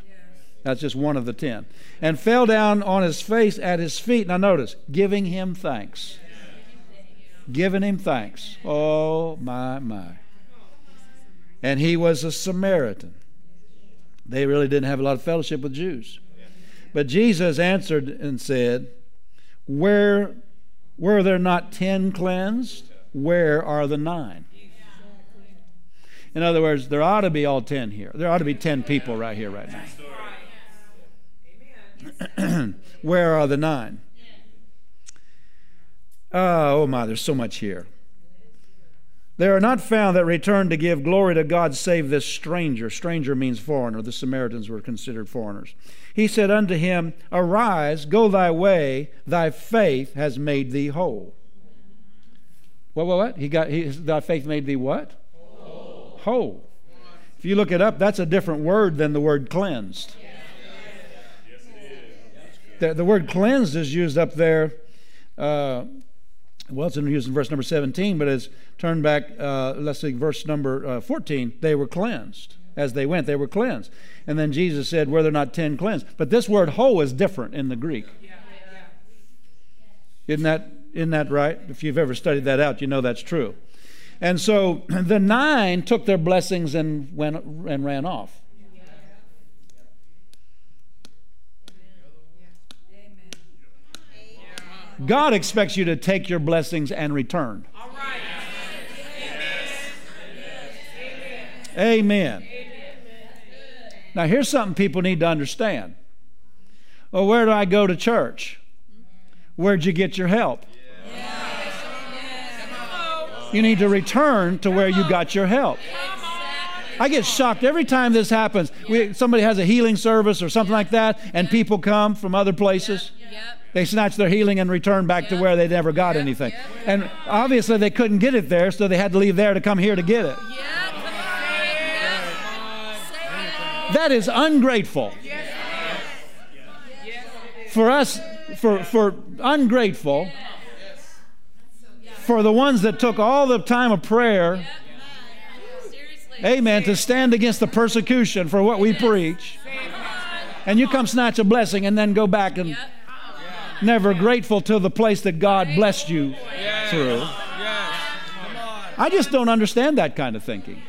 That's just one of the ten. And fell down on his face at his feet. Now notice, giving him thanks. Giving him thanks. Oh, my, my. And he was a Samaritan. They really didn't have a lot of fellowship with Jews. But Jesus answered and said, Where were there not ten cleansed? Where are the nine? In other words, there ought to be all ten here. There ought to be ten people right here, right now. Where are the nine? Uh, oh my, there's so much here. There are not found that return to give glory to God save this stranger. Stranger means foreigner. The Samaritans were considered foreigners. He said unto him, Arise, go thy way, thy faith has made thee whole. What, what, what? He got, he, thy faith made thee what? Whole. whole. If you look it up, that's a different word than the word cleansed. The, the word cleansed is used up there. Uh, well, it's in verse number 17, but as turned back, uh, let's see, verse number uh, 14, they were cleansed. As they went, they were cleansed. And then Jesus said, Were there not ten cleansed? But this word whole is different in the Greek. Isn't that, isn't that right? If you've ever studied that out, you know that's true. And so the nine took their blessings and went and ran off. God expects you to take your blessings and return. All right. Amen. Now, here's something people need to understand. Well, where do I go to church? Where'd you get your help? You need to return to where you got your help. I get shocked every time this happens. We, somebody has a healing service or something like that, and people come from other places. They snatch their healing and return back to where they never got anything. And obviously, they couldn't get it there, so they had to leave there to come here to get it. Yeah, come on. Say it. That is ungrateful. For us, for, for ungrateful, for the ones that took all the time of prayer. Amen. To stand against the persecution for what we preach. And you come snatch a blessing and then go back and never grateful to the place that God blessed you through. I just don't understand that kind of thinking.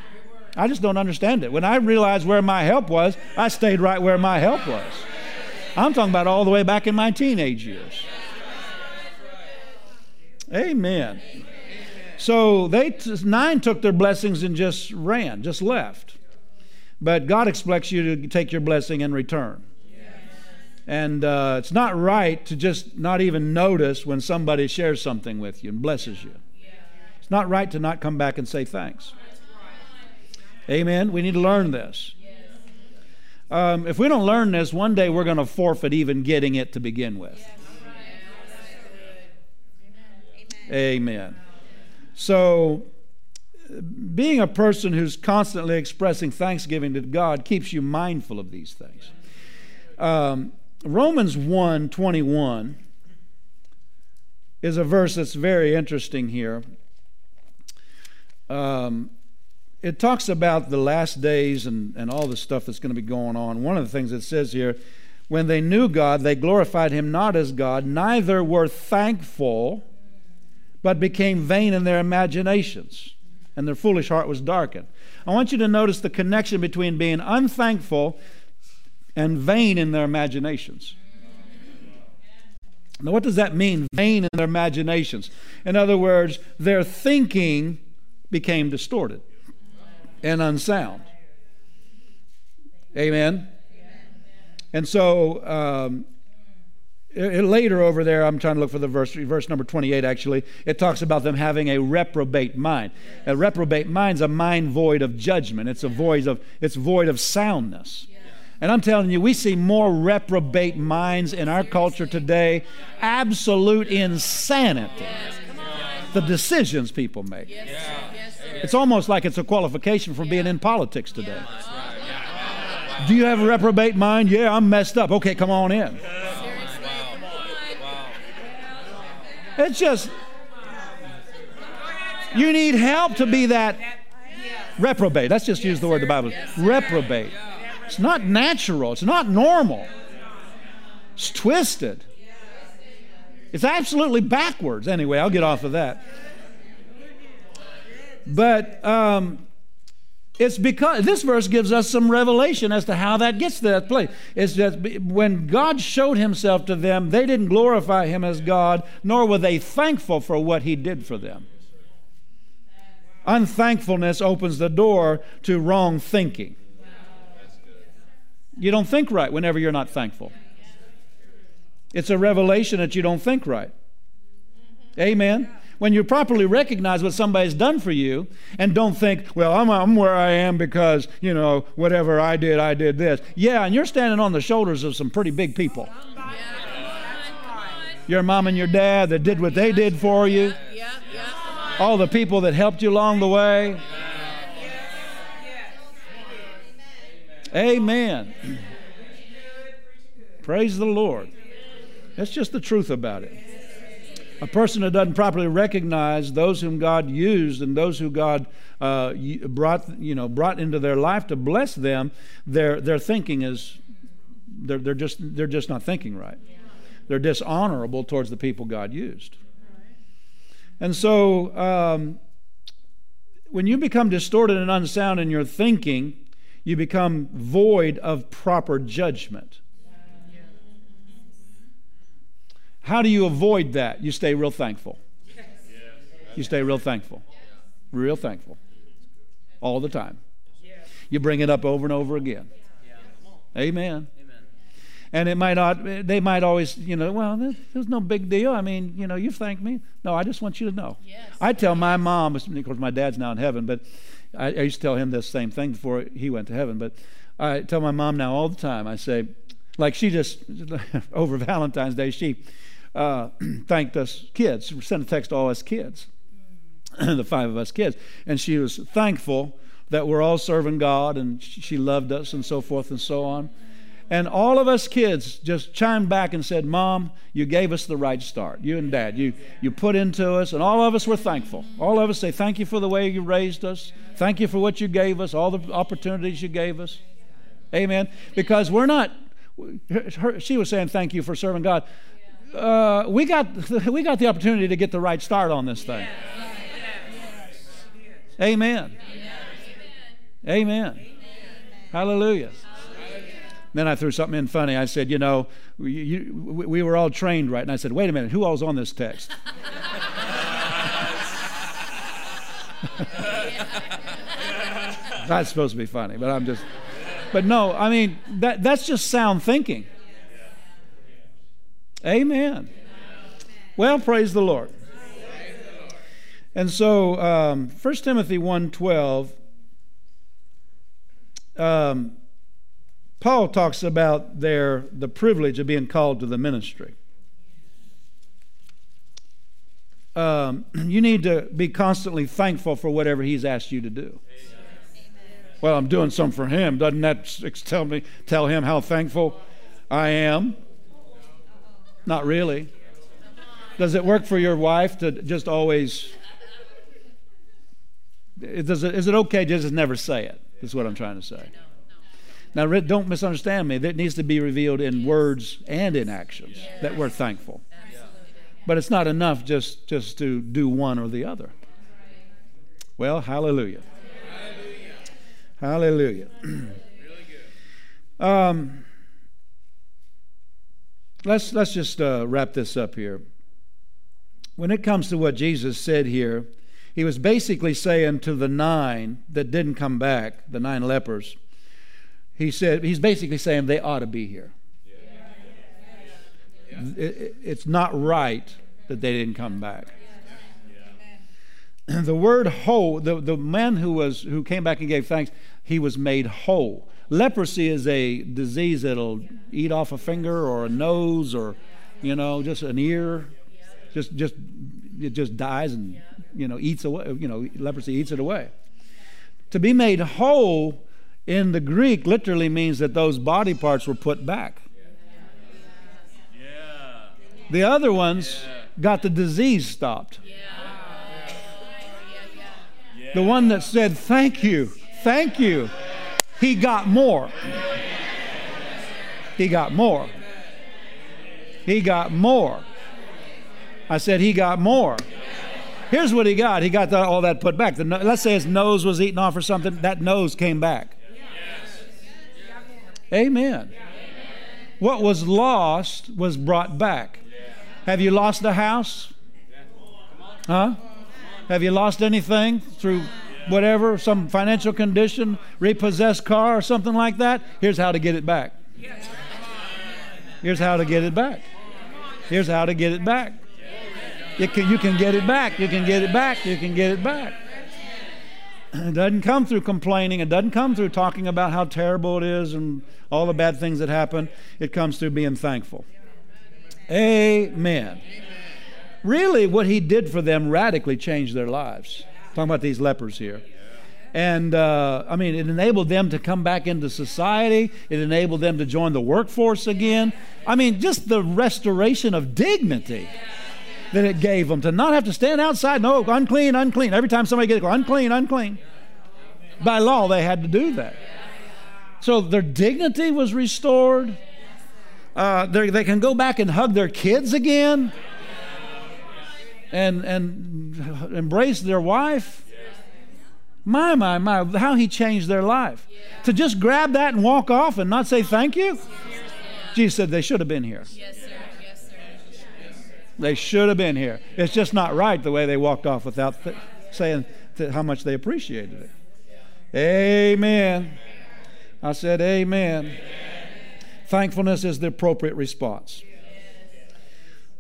I just don't understand it. When I realized where my help was, I stayed right where my help was. I'm talking about all the way back in my teenage years. Amen. So they nine took their blessings and just ran, just left. But God expects you to take your blessing and return. And uh, it's not right to just not even notice when somebody shares something with you and blesses you. It's not right to not come back and say thanks. Amen. We need to learn this. Um, if we don't learn this, one day we're going to forfeit even getting it to begin with. Amen. So, being a person who's constantly expressing thanksgiving to God keeps you mindful of these things. Um, Romans 1 21 is a verse that's very interesting here. Um, it talks about the last days and, and all the stuff that's going to be going on. One of the things it says here when they knew God, they glorified him not as God, neither were thankful, but became vain in their imaginations, and their foolish heart was darkened. I want you to notice the connection between being unthankful and vain in their imaginations. Now, what does that mean, vain in their imaginations? In other words, their thinking became distorted and unsound. Amen. And so um, Uh, uh, later over there, I'm trying to look for the verse, verse number 28 actually, it talks about them having a reprobate mind. A reprobate mind's a mind void of judgment. It's a void of it's void of soundness. And I'm telling you, we see more reprobate minds in our culture today. Absolute insanity. The decisions people make. It's almost like it's a qualification for being in politics today. Do you have a reprobate mind? Yeah, I'm messed up. Okay, come on in. It's just, you need help to be that reprobate. Let's just use the word the Bible. Reprobate. It's not natural. It's not normal. It's twisted. It's absolutely backwards. Anyway, I'll get off of that. But um, it's because this verse gives us some revelation as to how that gets to that place. It's that when God showed himself to them, they didn't glorify him as God, nor were they thankful for what he did for them. Unthankfulness opens the door to wrong thinking. You don't think right whenever you're not thankful. It's a revelation that you don't think right. Amen. When you properly recognize what somebody's done for you and don't think, well, I'm, I'm where I am because, you know, whatever I did, I did this. Yeah, and you're standing on the shoulders of some pretty big people. Your mom and your dad that did what they did for you, all the people that helped you along the way. Amen. Praise the Lord. That's just the truth about it. A person who doesn't properly recognize those whom God used and those who God uh, brought, you know, brought into their life to bless them, their their thinking is they're, they're just they're just not thinking right. They're dishonorable towards the people God used. And so, um, when you become distorted and unsound in your thinking, you become void of proper judgment. How do you avoid that? You stay real thankful. You stay real thankful. Real thankful. All the time. You bring it up over and over again. Amen. And it might not, they might always, you know, well, there's, no big deal. I mean, you know, you thanked me. No, I just want you to know. I tell my mom, of course, my dad's now in heaven, but I, I used to tell him this same thing before he went to heaven. But I tell my mom now all the time, I say, like she just, over Valentine's Day, she uh, thanked us kids, sent a text to all us kids, the five of us kids. And she was thankful that we're all serving God and she loved us and so forth and so on. And all of us kids just chimed back and said, Mom, you gave us the right start. You and Dad, you, you put into us, and all of us were thankful. All of us say, Thank you for the way you raised us. Thank you for what you gave us, all the opportunities you gave us. Amen. Because we're not, her, she was saying, Thank you for serving God. Uh, we, got, we got the opportunity to get the right start on this thing. Amen. Amen. Hallelujah. Then I threw something in funny. I said, you know, you, you, we were all trained right. And I said, wait a minute, who all's on this text? That's supposed to be funny, but I'm just. But no, I mean that that's just sound thinking. Amen. Well, praise the Lord. And so, um, 1 Timothy 1.12, um, Paul talks about their, the privilege of being called to the ministry. Um, you need to be constantly thankful for whatever he's asked you to do. Well, I'm doing something for him. Doesn't that tell me tell him how thankful I am? Not really. Does it work for your wife to just always? Does it, is it okay to just never say it? That's what I'm trying to say. Now, don't misunderstand me. That needs to be revealed in words and in actions that we're thankful. But it's not enough just, just to do one or the other. Well, hallelujah. Hallelujah. um, let's, let's just uh, wrap this up here. When it comes to what Jesus said here, he was basically saying to the nine that didn't come back, the nine lepers, he said, he's basically saying they ought to be here. it's not right that they didn't come back. The word whole, the, the man who was who came back and gave thanks, he was made whole. Leprosy is a disease that'll eat off a finger or a nose or, you know, just an ear. Just just it just dies and you know eats away. You know, leprosy eats it away. To be made whole in the Greek literally means that those body parts were put back. The other ones got the disease stopped. The one that said, Thank you, thank you, he got more. He got more. He got more. I said, He got more. Here's what he got. He got the, all that put back. The, let's say his nose was eaten off or something. That nose came back. Amen. What was lost was brought back. Have you lost a house? Huh? Have you lost anything through whatever, some financial condition, repossessed car, or something like that? Here's how to get it back. Here's how to get it back. Here's how to get it back. You can, you can get it back. You can get it back. You can get it back. It doesn't come through complaining. It doesn't come through talking about how terrible it is and all the bad things that happen. It comes through being thankful. Amen. Really, what he did for them radically changed their lives. talking about these lepers here. And uh, I mean, it enabled them to come back into society. It enabled them to join the workforce again. I mean, just the restoration of dignity that it gave them to not have to stand outside. No, unclean, unclean. Every time somebody gets unclean, unclean. By law, they had to do that. So their dignity was restored. Uh, they can go back and hug their kids again and, and embrace their wife. My, my, my, how he changed their life. To just grab that and walk off and not say thank you? Jesus said they should have been here. They should have been here. It's just not right the way they walked off without th- saying th- how much they appreciated it. Amen. I said, Amen. Amen. Thankfulness is the appropriate response.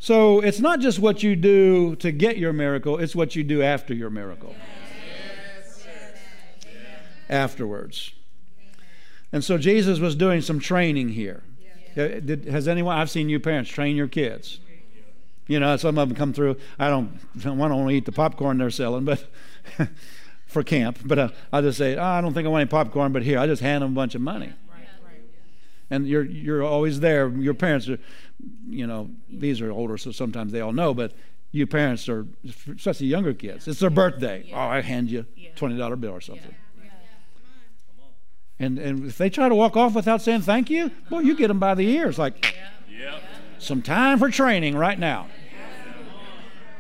So it's not just what you do to get your miracle, it's what you do after your miracle. Afterwards. And so Jesus was doing some training here. Did, has anyone, I've seen you parents train your kids. You know, some of them come through. I don't, I don't want to only eat the popcorn they're selling, but for camp. But uh, I'll just say, oh, I don't think I want any popcorn, but here, I just hand them a bunch of money. And you're you're always there. Your parents are, you know, these are older, so sometimes they all know, but you parents are, especially younger kids. It's their birthday. Oh, I hand you twenty dollar bill or something. And and if they try to walk off without saying thank you, well, you get them by the ears. Like, some time for training right now.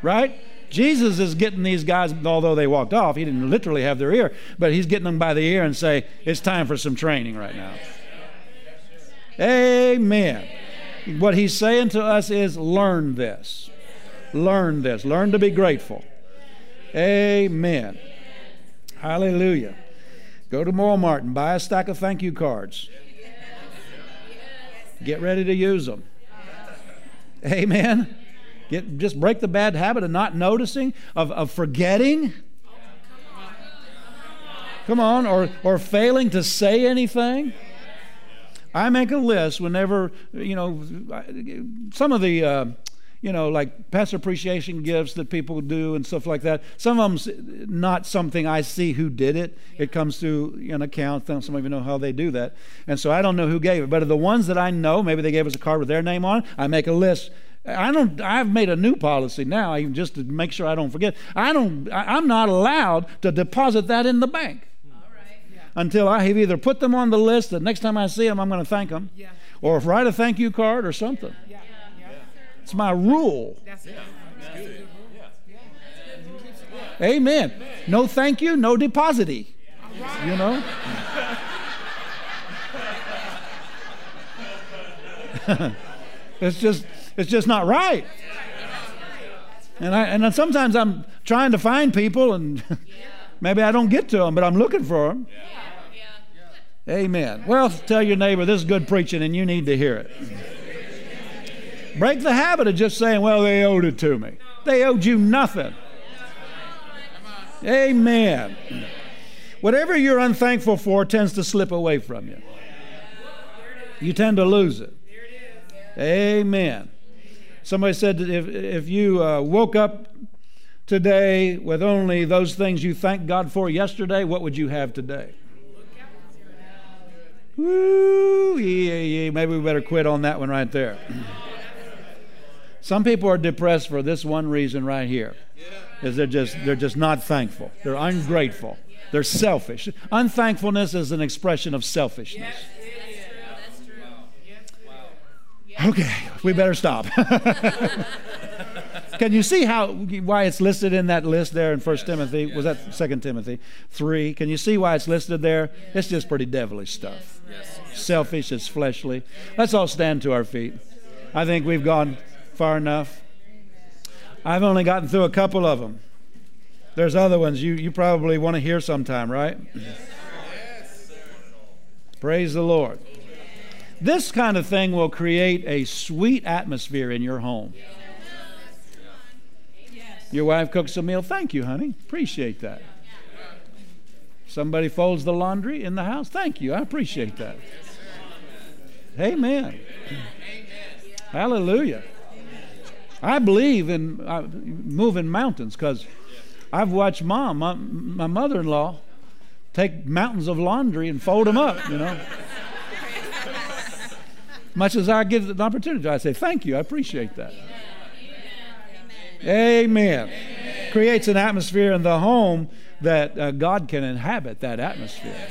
Right? Jesus is getting these guys, although they walked off, he didn't literally have their ear, but he's getting them by the ear and say, it's time for some training right now. Amen. What he's saying to us is learn this. Learn this. Learn to be grateful. Amen. Hallelujah. Go to Walmart and buy a stack of thank you cards. Get ready to use them. Amen. Get, just break the bad habit of not noticing, of, of forgetting. Come on, or, or failing to say anything. I make a list whenever, you know, some of the, uh, you know, like pastor appreciation gifts that people do and stuff like that. Some of them's not something I see who did it. It comes through an account. Some don't even know how they do that. And so I don't know who gave it. But of the ones that I know, maybe they gave us a card with their name on it, I make a list. I don't. I've made a new policy now, even just to make sure I don't forget. I don't. I, I'm not allowed to deposit that in the bank until I have either put them on the list that next time I see them, I'm going to thank them, Yeah. or if write a thank you card or something. Yeah. Yeah. It's my rule. That's it. That's good rule. Amen. No thank you, no deposity. You know? it's just it's just not right. And I and then sometimes I'm trying to find people and maybe I don't get to them, but I'm looking for them. Amen. Well, tell your neighbor this is good preaching and you need to hear it. Break the habit of just saying, well, they owed it to me. They owed you nothing. Amen. Whatever you're unthankful for tends to slip away from you. You tend to lose it. Amen. Somebody said that if, if you uh, woke up today with only those things you thank God for yesterday, what would you have today? Woo, yeah, yeah. Maybe we better quit on that one right there. Some people are depressed for this one reason right here. Is they're just they're just not thankful. They're ungrateful. They're selfish. Unthankfulness is an expression of selfishness. Okay, we better stop. Can you see how why it's listed in that list there in First Timothy? Was that Second Timothy three? Can you see why it's listed there? It's just pretty devilish stuff. Selfish, it's fleshly. Let's all stand to our feet. I think we've gone far enough. I've only gotten through a couple of them. There's other ones you, you probably want to hear sometime, right? Praise the Lord. This kind of thing will create a sweet atmosphere in your home. Your wife cooks a meal. Thank you, honey. Appreciate that. Somebody folds the laundry in the house. Thank you. I appreciate that. Amen. Hallelujah. I believe in uh, moving mountains because I've watched mom, my, my mother in law, take mountains of laundry and fold them up, you know. Much as I give the opportunity, I say, Thank you, I appreciate that. Amen. Creates an atmosphere in the home that uh, God can inhabit that atmosphere.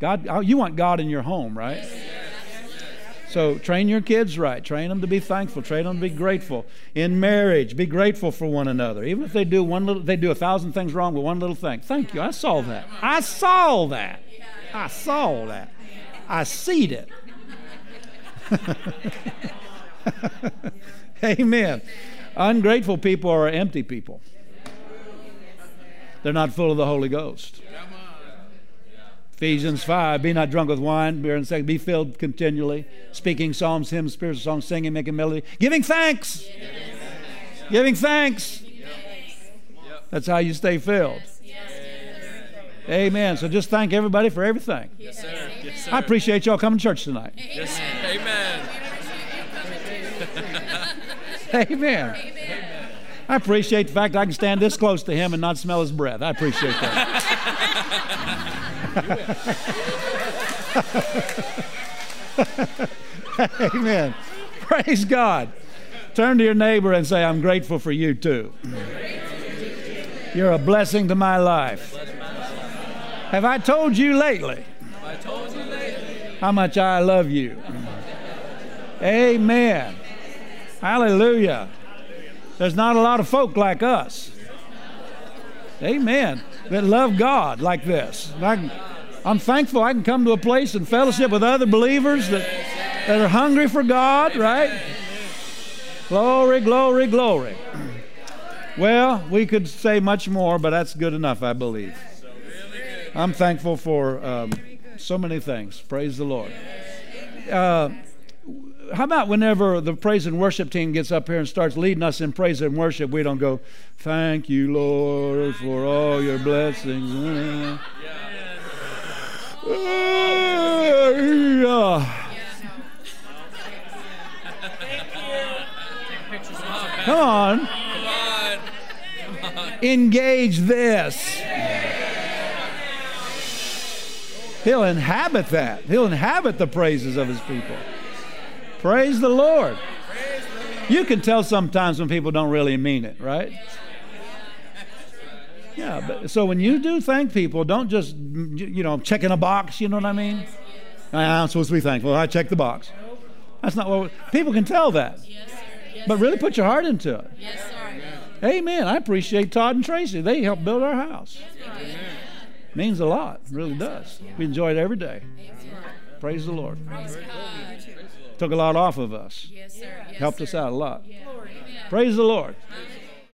God, oh, you want God in your home, right? So train your kids right. Train them to be thankful. Train them to be grateful. In marriage, be grateful for one another. Even if they do one little, they do a thousand things wrong with one little thing. Thank you. I saw that. I saw that. I saw that. I seed it. Amen. Ungrateful people are empty people. They're not full of the Holy Ghost. Ephesians 5, be not drunk with wine, beer and sex, be filled continually, speaking psalms, hymns, spiritual songs, singing, making melody, giving thanks. Giving thanks. That's how you stay filled. Amen. So just thank everybody for everything. Yes, sir. Yes, sir. I appreciate y'all coming to church tonight. Yes, sir. Amen. Amen. I appreciate the fact I can stand this close to him and not smell his breath. I appreciate that. Amen. Praise God. Turn to your neighbor and say, I'm grateful for you too. You're a blessing to my life. Have I told you lately I told you lately. how much I love you? Amen. Hallelujah. There's not a lot of folk like us. Amen. That love God like this. I'm thankful I can come to a place and fellowship with other believers that, that are hungry for God, right? Glory, glory, glory. Well, we could say much more, but that's good enough, I believe. I'm thankful for um, so many things. Praise the Lord. Uh, how about whenever the praise and worship team gets up here and starts leading us in praise and worship, we don't go, Thank you, Lord, for all your blessings. Yeah. Come on, Come on. engage this. He'll inhabit that. He'll inhabit the praises of his people. Praise the Lord. You can tell sometimes when people don't really mean it, right? Yeah, but so when you do thank people, don't just you know check in a box. You know what I mean? Ah, I'm supposed to be thankful. I check the box. That's not what people can tell that. But really put your heart into it. Amen. I appreciate Todd and Tracy. They helped build our house. Means a lot. Really does. We enjoy it every day. Praise the Lord. Praise. Took a lot off of us. Yes, sir. Yes, Helped sir. us out a lot. Yeah. Amen. Praise the Lord. Hallelujah.